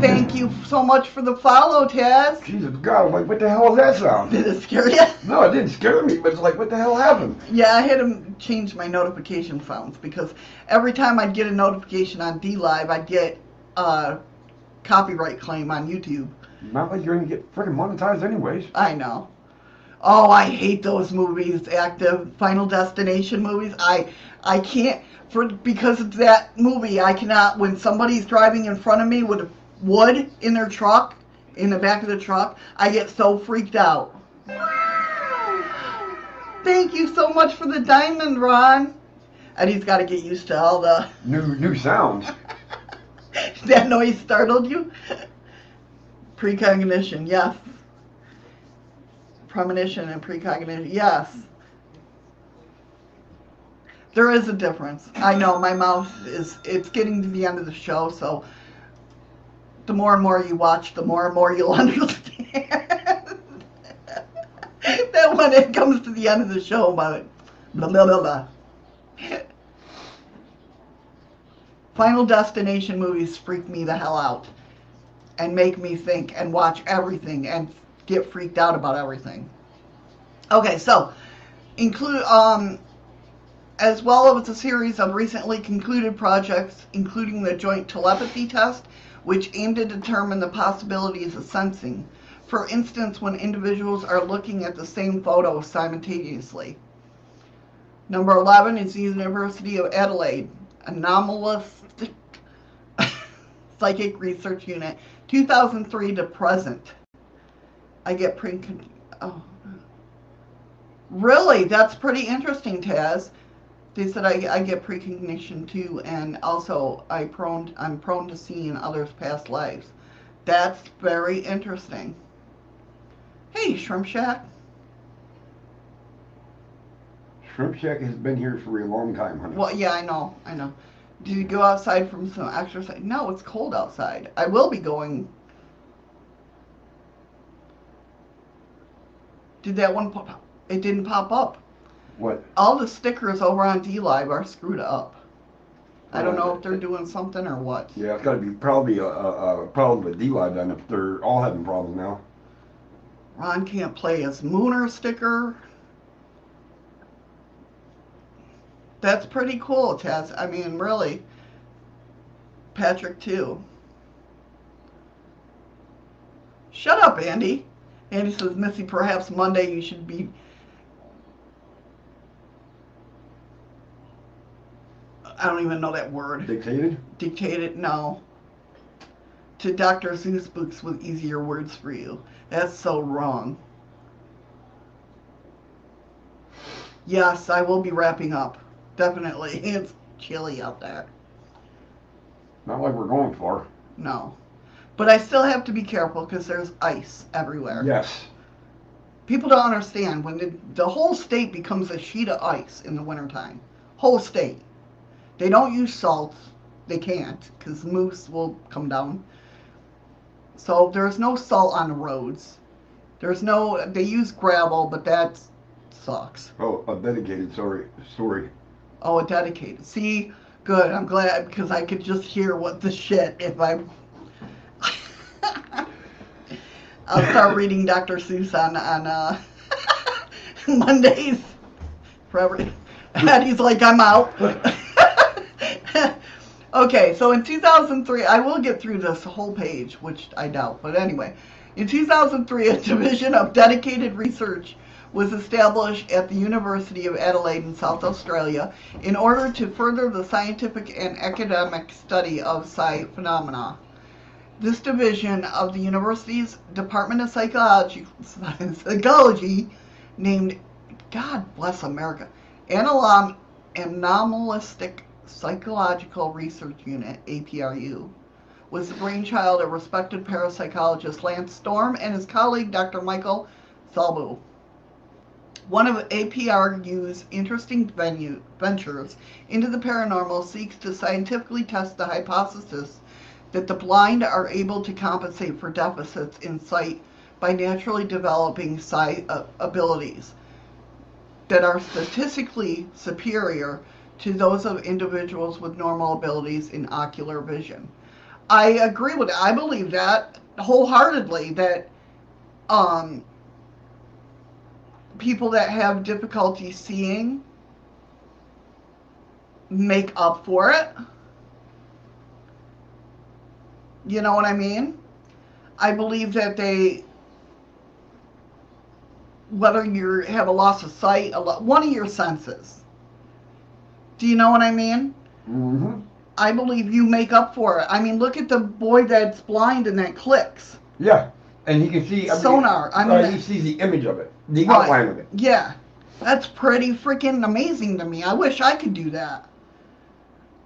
Thank you so much for the follow, Taz. Jesus God, I was like, what the hell was that sound? Did it scare you? No, it didn't scare me, but it's like, what the hell happened? Yeah, I had to change my notification sounds because every time I'd get a notification on DLive, I'd get a copyright claim on YouTube. Not like you're gonna get freaking monetized anyways. I know. Oh, I hate those movies, active Final Destination movies. I I can't for because of that movie. I cannot when somebody's driving in front of me with wood in their truck, in the back of the truck. I get so freaked out. Thank you so much for the diamond, Ron. And he's got to get used to all the. New new sounds. that noise startled you? Precognition, yes. Premonition and precognition, yes. There is a difference. I know my mouth is, it's getting to the end of the show, so the more and more you watch, the more and more you'll understand. that when it comes to the end of the show, about blah, blah, blah, blah. Final Destination movies freak me the hell out and make me think and watch everything and get freaked out about everything. Okay, so include um as well as a series of recently concluded projects, including the joint telepathy test, which aim to determine the possibilities of sensing. For instance, when individuals are looking at the same photo simultaneously. Number 11 is the University of Adelaide, Anomalous Psychic Research Unit, 2003 to present. I get pre. Oh. Really? That's pretty interesting, Taz. They said I, I get precognition too, and also I prone I'm prone to seeing others' past lives. That's very interesting. Hey, Shrimp Shack. Shrimp Shack has been here for a long time, honey. Well, yeah, I know, I know. Did you go outside from some exercise? No, it's cold outside. I will be going. Did that one pop? up? It didn't pop up. What? All the stickers over on DLive are screwed up. I don't know if they're doing something or what. Yeah, it's got to be probably a, a, a problem with DLive then if they're all having problems now. Ron can't play his Mooner sticker. That's pretty cool, Tess. I mean, really. Patrick, too. Shut up, Andy. Andy says, Missy, perhaps Monday you should be. I don't even know that word. Dictated? Dictated? No. To Dr. Seuss books with easier words for you. That's so wrong. Yes, I will be wrapping up. Definitely. It's chilly out there. Not like we're going for. No. But I still have to be careful because there's ice everywhere. Yes. People don't understand when the, the whole state becomes a sheet of ice in the wintertime. Whole state. They don't use salt. They can't because moose will come down. So there's no salt on the roads. There's no. They use gravel, but that sucks. Oh, a dedicated story. Story. Oh, a dedicated. See, good. I'm glad because I could just hear what the shit if I. I'll start reading Dr. Seuss on on uh, Mondays. Forever. And he's like, I'm out. okay, so in 2003, I will get through this whole page, which I doubt, but anyway. In 2003, a division of dedicated research was established at the University of Adelaide in South Australia in order to further the scientific and academic study of psi phenomena. This division of the university's Department of Psychology, Psychology named, God bless America, Analom, Anomalistic Psychological Research Unit, APRU, was the brainchild of respected parapsychologist Lance Storm and his colleague Dr. Michael Thalbourne. One of APRU's interesting venue, ventures into the paranormal seeks to scientifically test the hypothesis that the blind are able to compensate for deficits in sight by naturally developing sight uh, abilities that are statistically superior to those of individuals with normal abilities in ocular vision. I agree with it. I believe that wholeheartedly that um, people that have difficulty seeing make up for it. You know what I mean? I believe that they, whether you have a loss of sight, a lo- one of your senses. Do you know what I mean? Mm-hmm. I believe you make up for it. I mean, look at the boy that's blind and that clicks. Yeah, and he can see I mean, Sonar, I uh, mean- he sees the image of it, the Right. outline of it. Yeah, that's pretty freaking amazing to me. I wish I could do that.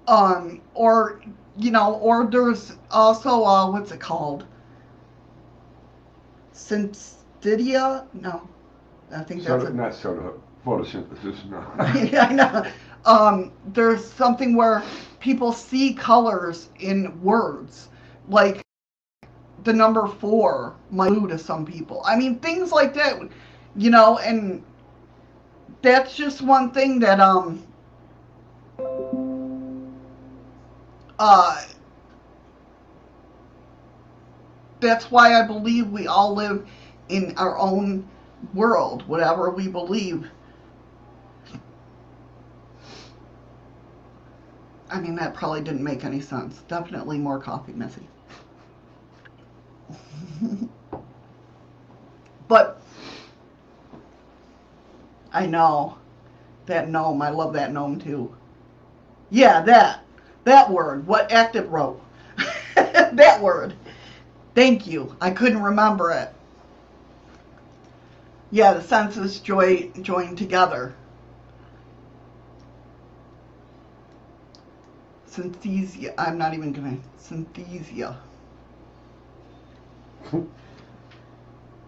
Um, or you know, or there's also uh, what's it called? Synthesia? No, I think that's a, not soda, photosynthesis. No. yeah, I know. Um, there's something where people see colors in words, like the number four might clue to some people. I mean, things like that, you know, and that's just one thing that um uh that's why I believe we all live in our own world, whatever we believe. I mean, that probably didn't make any sense. Definitely more coffee, Missy. but I know that gnome. I love that gnome too. Yeah, that. That word. What active wrote. that word. Thank you. I couldn't remember it. Yeah, the senses joy, join together. Synthesia. I'm not even gonna. Synthesia.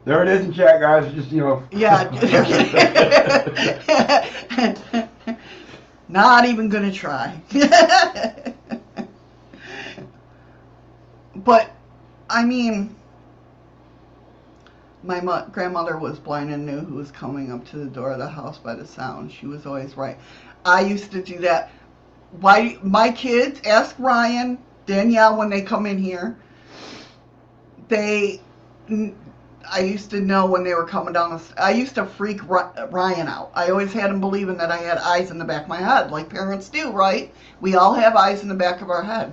There it is in chat, guys. Just you know. Yeah. not even gonna try. but, I mean, my mo- grandmother was blind and knew who was coming up to the door of the house by the sound. She was always right. I used to do that. Why my kids ask Ryan, Danielle when they come in here. They, I used to know when they were coming down. The, I used to freak Ryan out. I always had him believing that I had eyes in the back of my head, like parents do, right? We all have eyes in the back of our head.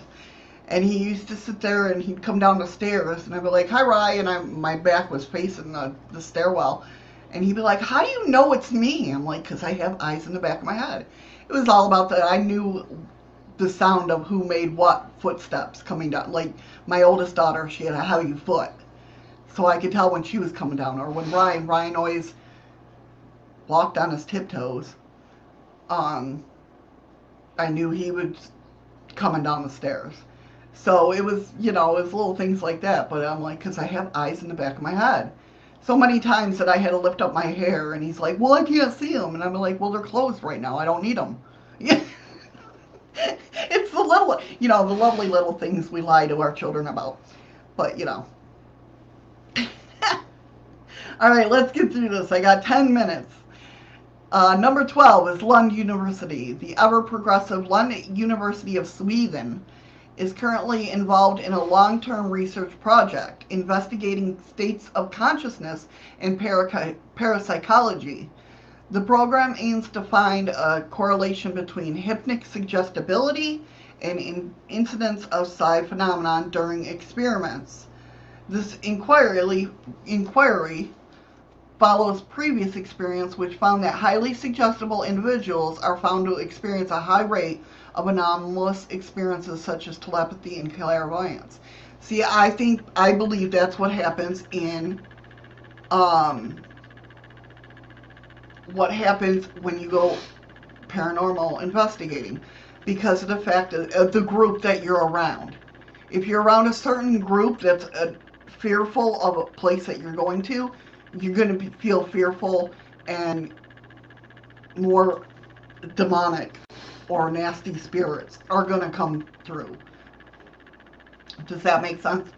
And he used to sit there and he'd come down the stairs and I'd be like, "Hi, Ryan." I my back was facing the, the stairwell, and he'd be like, "How do you know it's me?" I'm like, "Cause I have eyes in the back of my head." It was all about that. I knew the sound of who made what footsteps coming down. Like my oldest daughter, she had a heavy foot, so I could tell when she was coming down. Or when Ryan, Ryan always walked on his tiptoes. Um, I knew he was coming down the stairs. So it was, you know, it was little things like that. But I'm like, because I have eyes in the back of my head. so many times that I had to lift up my hair, and he's like, "Well, I can't see them," and I'm like, "Well, they're closed right now. I don't need them." It's the little, you know, the lovely little things we lie to our children about. But you know. All right, let's get through this. I got 10 minutes. Uh, number 12 is Lund University. The ever progressive Lund University of Sweden is currently involved in a long term research project investigating states of consciousness and para- parapsychology. The program aims to find a correlation between hypnic suggestibility and in- incidence of psi phenomenon during experiments. This inquiry, inquiry follows previous experience, which found that highly suggestible individuals are found to experience a high rate of anomalous experiences such as telepathy and clairvoyance. See, I think, I believe that's what happens in um, what happens when you go paranormal investigating because of the fact of, the group that you're around. If you're around a certain group that's uh, fearful of a place that you're going to, you're going to feel fearful and more demonic or nasty spirits are going to come through. Does that make sense?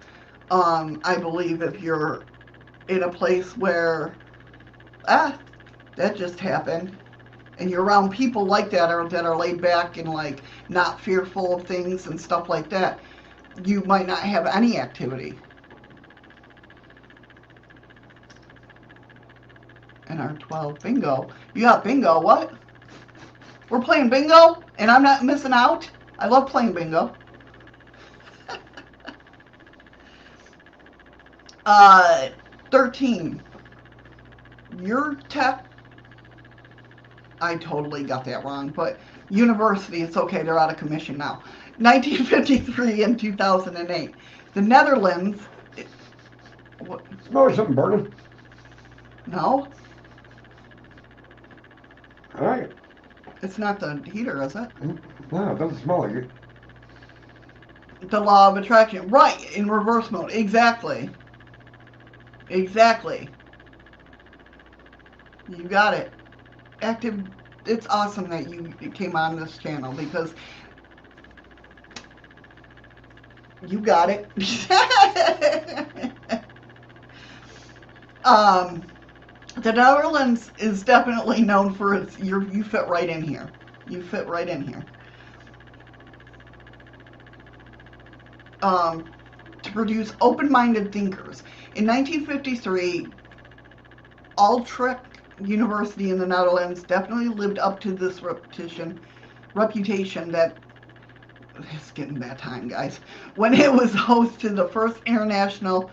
Um, I believe if you're in a place where, ah, that just happened, and you're around people like that or that are laid back and like not fearful of things and stuff like that, you might not have any activity. And our 12 bingo. You got bingo, what? We're playing bingo and I'm not missing out? I love playing bingo. uh, 13. Your tech. I totally got that wrong, but university, it's okay, they're out of commission now. 1953 and 2008. The Netherlands. What? Like something burning. No, All right. it's not the heater, is it? No, it doesn't smell like it. The law of attraction. Right, in reverse mode. Exactly. Exactly. You got it. Active. It's awesome that you came on this channel because you got it. um, the Netherlands is definitely known for its. You you fit right in here. You fit right in here. um, to produce open-minded thinkers. In 1953, Utrecht University in the Netherlands definitely lived up to this reputation, reputation that it's getting that time, guys. When it was host to the first international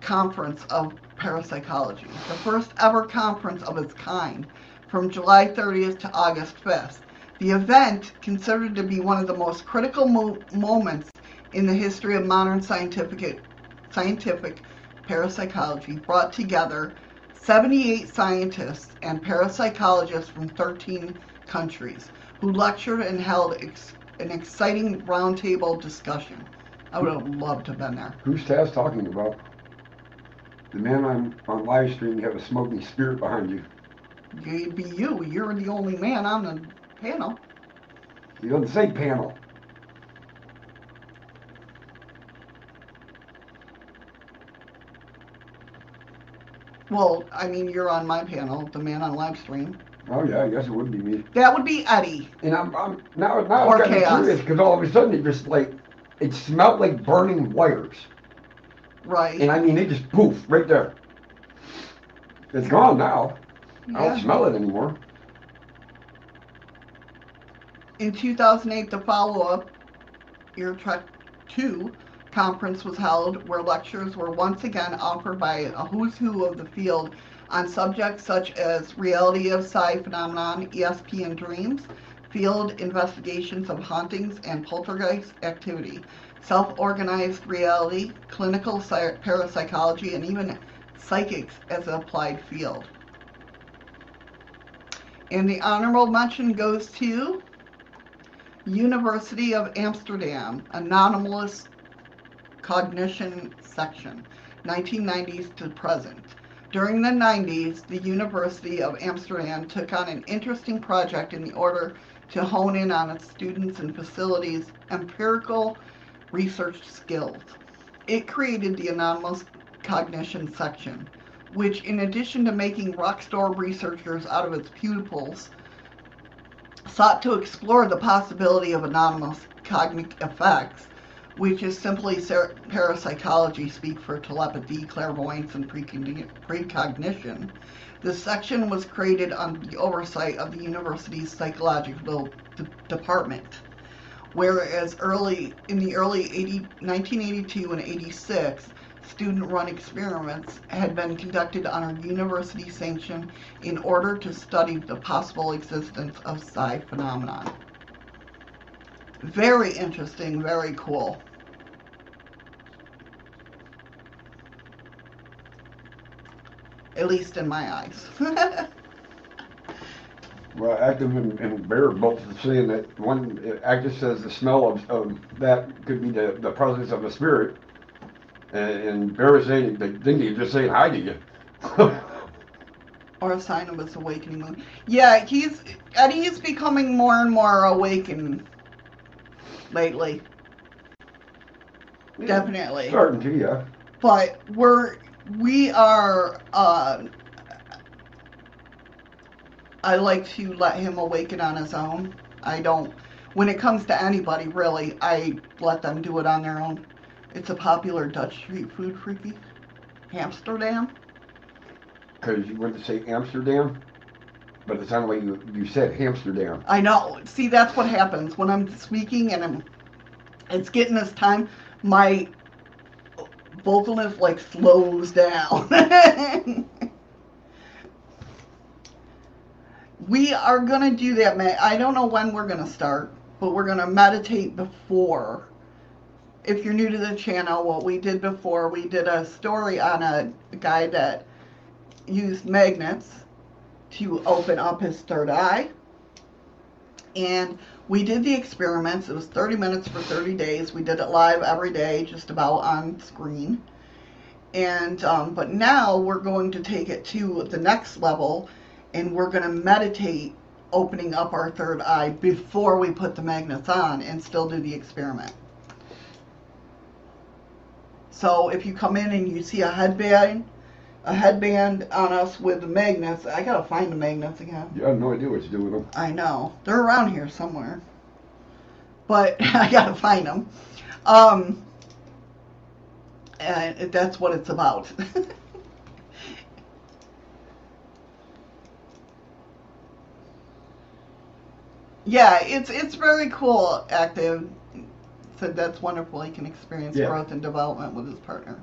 conference of parapsychology, the first ever conference of its kind, from July 30th to August 5th. The event, considered to be one of the most critical mo- moments in the history of modern scientific, scientific parapsychology, brought together 78 scientists and parapsychologists from 13 countries who lectured and held ex- an exciting roundtable discussion. I would have loved to have been there. Who's Taz talking about? The man on, on live stream, you have a smoking spirit behind you. It'd be you. You're the only man on the panel. He doesn't say panel. Well, I mean, you're on my panel, the man on live stream. Oh yeah, I guess it would be me. That would be Eddie. And I'm, I'm now now I'm kind of curious because all of a sudden it just like it smelled like burning wires, Right. and I mean it just poof right there. It's gone now. I don't smell it anymore. In 2008, the follow-up Utrecht 2 conference was held where lectures were once again offered by a who's who of the field on subjects such as reality of psi phenomenon, ESP and dreams, field investigations of hauntings and poltergeist activity, self-organized reality, clinical parapsychology, and even psychics as an applied field. And the honorable mention goes to University of Amsterdam, Anomalous Cognition Section. 1990s to present. During the 90s, the University of Amsterdam took on an interesting project in the order to hone in on its students and facilities' empirical research skills. It created the Anomalous Cognition section, which, in addition to making rockstar researchers out of its pupils, sought to explore the possibility of anonymous cognitive effects, which is simply parapsychology speak for telepathy, clairvoyance, and precognition. The section was created under the oversight of the university's psychological d- department. Whereas early in the early 80, 1982 and 86, student-run experiments had been conducted under university sanction in order to study the possible existence of psi phenomenon. Very interesting, very cool. At least in my eyes. Well, Active and, and Bear both saying that one, Active says the smell of, of that could be the, the presence of a spirit. And, and Bear is saying, they think he's just saying hi to you. or a sign of his awakening moon. Yeah, he's Eddie is becoming more and more awakened lately. Definitely. Starting to, yeah. But we're we are uh I like to let him awaken on his own. I don't when it comes to anybody really, I let them do it on their own. It's a popular Dutch street food freaky. Amsterdam. Because you went to say Amsterdam, but it sounded like you, you said Amsterdam. I know. See, that's what happens when I'm speaking and I'm. It's getting this time. My vocalness like slows down. we are gonna do that, man. I don't know when we're gonna start, but we're gonna meditate before. If you're new to the channel, what we did before, we did a story on a guy that used magnets to open up his third eye. And we did the experiments. It was 30 minutes for 30 days. We did it live every day, just about on screen. And um, but now we're going to take it to the next level, and we're going to meditate opening up our third eye before we put the magnets on, and still do the experiment. So if you come in and you see a headband a headband on us with the magnets. I gotta find the magnets again. You have no idea what to do with them. I know. They're around here somewhere. But I gotta find them. Um, and that's what it's about. yeah, it's it's very cool, active. Said that's wonderful. He can experience Yeah. growth and development with his partner.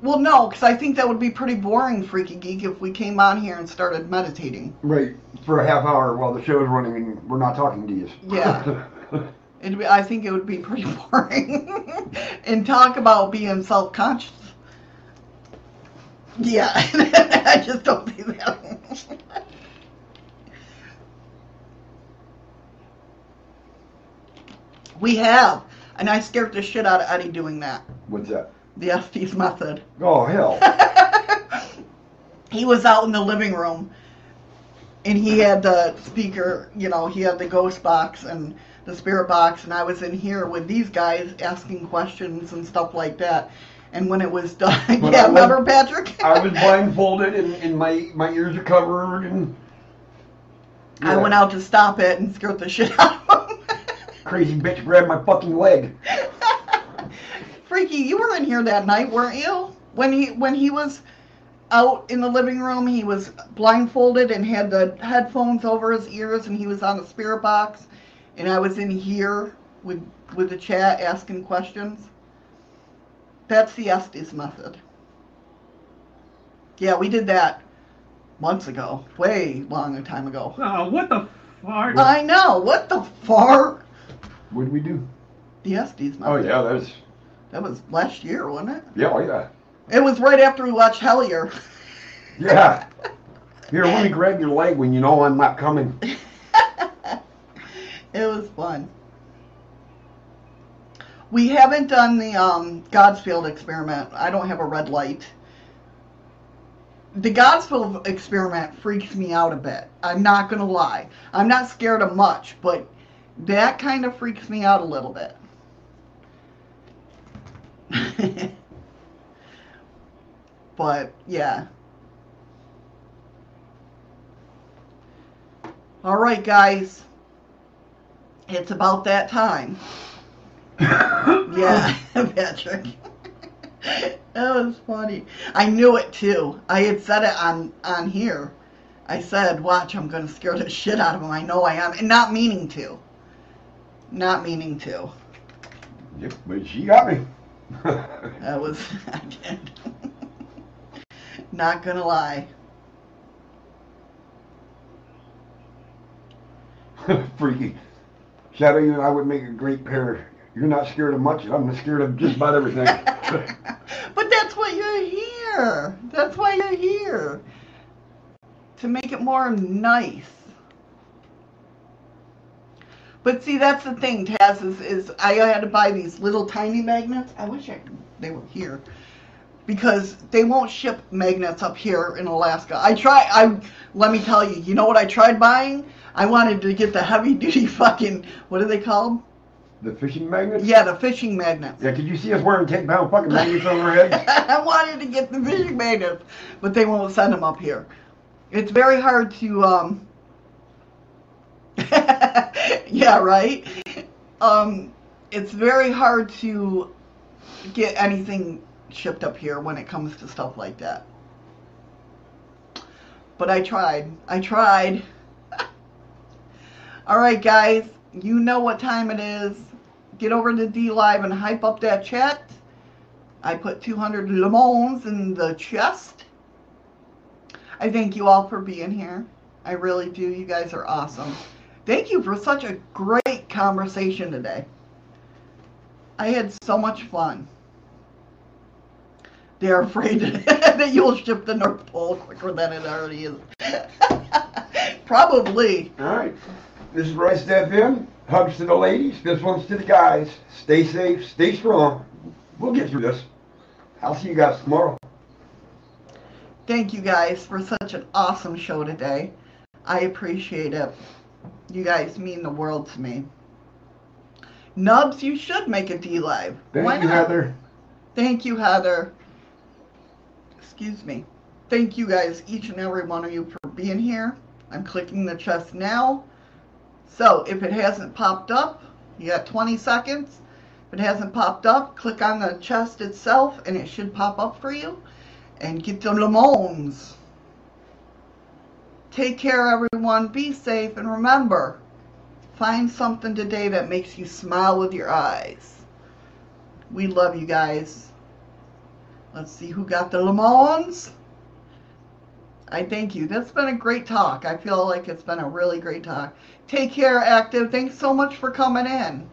Well, no, because I think that would be pretty boring, Freaky Geek, if we came on here and started meditating. Right, for a half hour while the show is running and we're not talking to you. Yeah. It'd be, I think it would be pretty boring. and talk about being self-conscious. Yeah, I just don't do that. we have, and I scared the shit out of Eddie doing that. What's that? The Estes method. Oh, hell. he was out in the living room and he had the speaker, you know, he had the ghost box and the spirit box, and I was in here with these guys asking questions and stuff like that. And when it was done, When yeah, I remember Patrick? I was blindfolded and, and my, my ears are covered and. I went out to stop it and scared the shit out of him. Crazy bitch grabbed my fucking leg. Freaky, you were in here that night, weren't you? When he when he was out in the living room, he was blindfolded and had the headphones over his ears, and he was on the spirit box, and I was in here with with the chat asking questions. That's the Estes method. Yeah, we did that months ago, way long a time ago. Oh, what the fart? I know. What the far? What did we do? The Estes method. Oh, yeah, that was. That was last year, wasn't it? Yeah, oh, yeah. It was right after we watched Hellier. Yeah. Here, let me grab your leg when you know I'm not coming. It was fun. We haven't done the um, Ganzfeld experiment. I don't have a red light. The Ganzfeld experiment freaks me out a bit. I'm not going to lie. I'm not scared of much, but that kind of freaks me out a little bit. but, yeah. All right, guys. It's about that time. yeah, Patrick. that was funny. I knew it too. I had said it on on here. I said, "Watch, I'm going to scare the shit out of him." I know I am, and not meaning to. Not meaning to. Yep, but she got me. That was I did. not gonna lie. Freaky. Shadow, you and I would make a great pair. You're not scared of much, I'm scared of just about everything. but that's what you're here. That's why you're here. To make it more nice. But see, that's the thing, Taz, is, is I had to buy these little tiny magnets. I wish I, they were here. Because they won't ship magnets up here in Alaska. I try, I, let me tell you, you know what I tried buying? I wanted to get the heavy duty fucking, what are they called? The fishing magnets? Yeah, the fishing magnets. Yeah, could you see us wearing 10 pound fucking magnets on our heads? I wanted to get the fishing magnets, but they won't send them up here. It's very hard to, um, yeah, right? Um, it's very hard to get anything shipped up here when it comes to stuff like that. But I tried. I tried. All right, guys. You know what time it is. Get over to DLive and hype up that chat. I put 200 lemons in the chest. I thank you all for being here. I really do. You guys are awesome. Thank you for such a great conversation today. I had so much fun. They're afraid that you'll ship the North Pole quicker than it already is. Probably. All right. This is Bryce FM. Hugs to the ladies. This one's to the guys. Stay safe. Stay strong. We'll get through this. I'll see you guys tomorrow. Thank you guys for such an awesome show today. I appreciate it. You guys mean the world to me. Nubs, you should make a DLive. Thank Why you, not? Heather. Thank you, Heather. Excuse me. Thank you guys, each and every one of you, for being here. I'm clicking the chest now. So if it hasn't popped up, you got 20 seconds. If it hasn't popped up, click on the chest itself and it should pop up for you. And get the lemons. Take care, everyone. Be safe. And remember, find something today that makes you smile with your eyes. We love you guys. Let's see who got the lemons. I thank you. That's been a great talk. I feel like it's been a really great talk. Take care, Active. Thanks so much for coming in.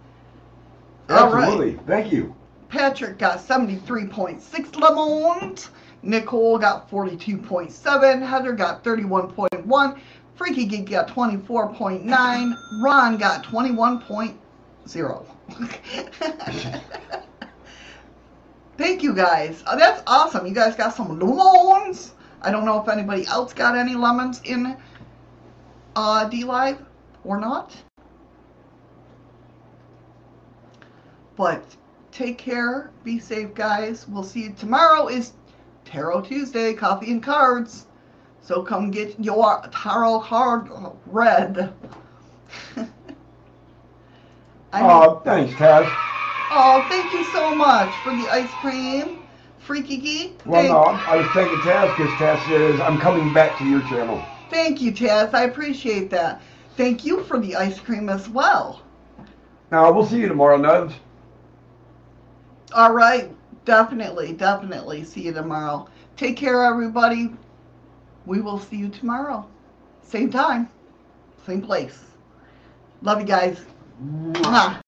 All right. Absolutely. Thank you. Patrick got 73.6 lemons. Nicole got 42.7. Heather got 31.1. Freaky Geek got 24.9. Ron got 21.0. Thank you guys. Uh, that's awesome. You guys got some lemons. I don't know if anybody else got any lemons in uh, DLive or not. But take care. Be safe, guys. We'll see you tomorrow. Is Tarot Tuesday, coffee and cards. So come get your tarot card read. Oh, thanks, Taz. Oh, thank you so much for the ice cream. Freaky Geek. Well, thank, no, I was thanking Taz because Taz says I'm coming back to your channel. thank you, Taz. I appreciate that. Thank you for the ice cream as well. Now, we'll see you tomorrow, Nubs. All right. Definitely, definitely. See you tomorrow. Take care, everybody. We will see you tomorrow. Same time, same place. Love you guys. Mwah.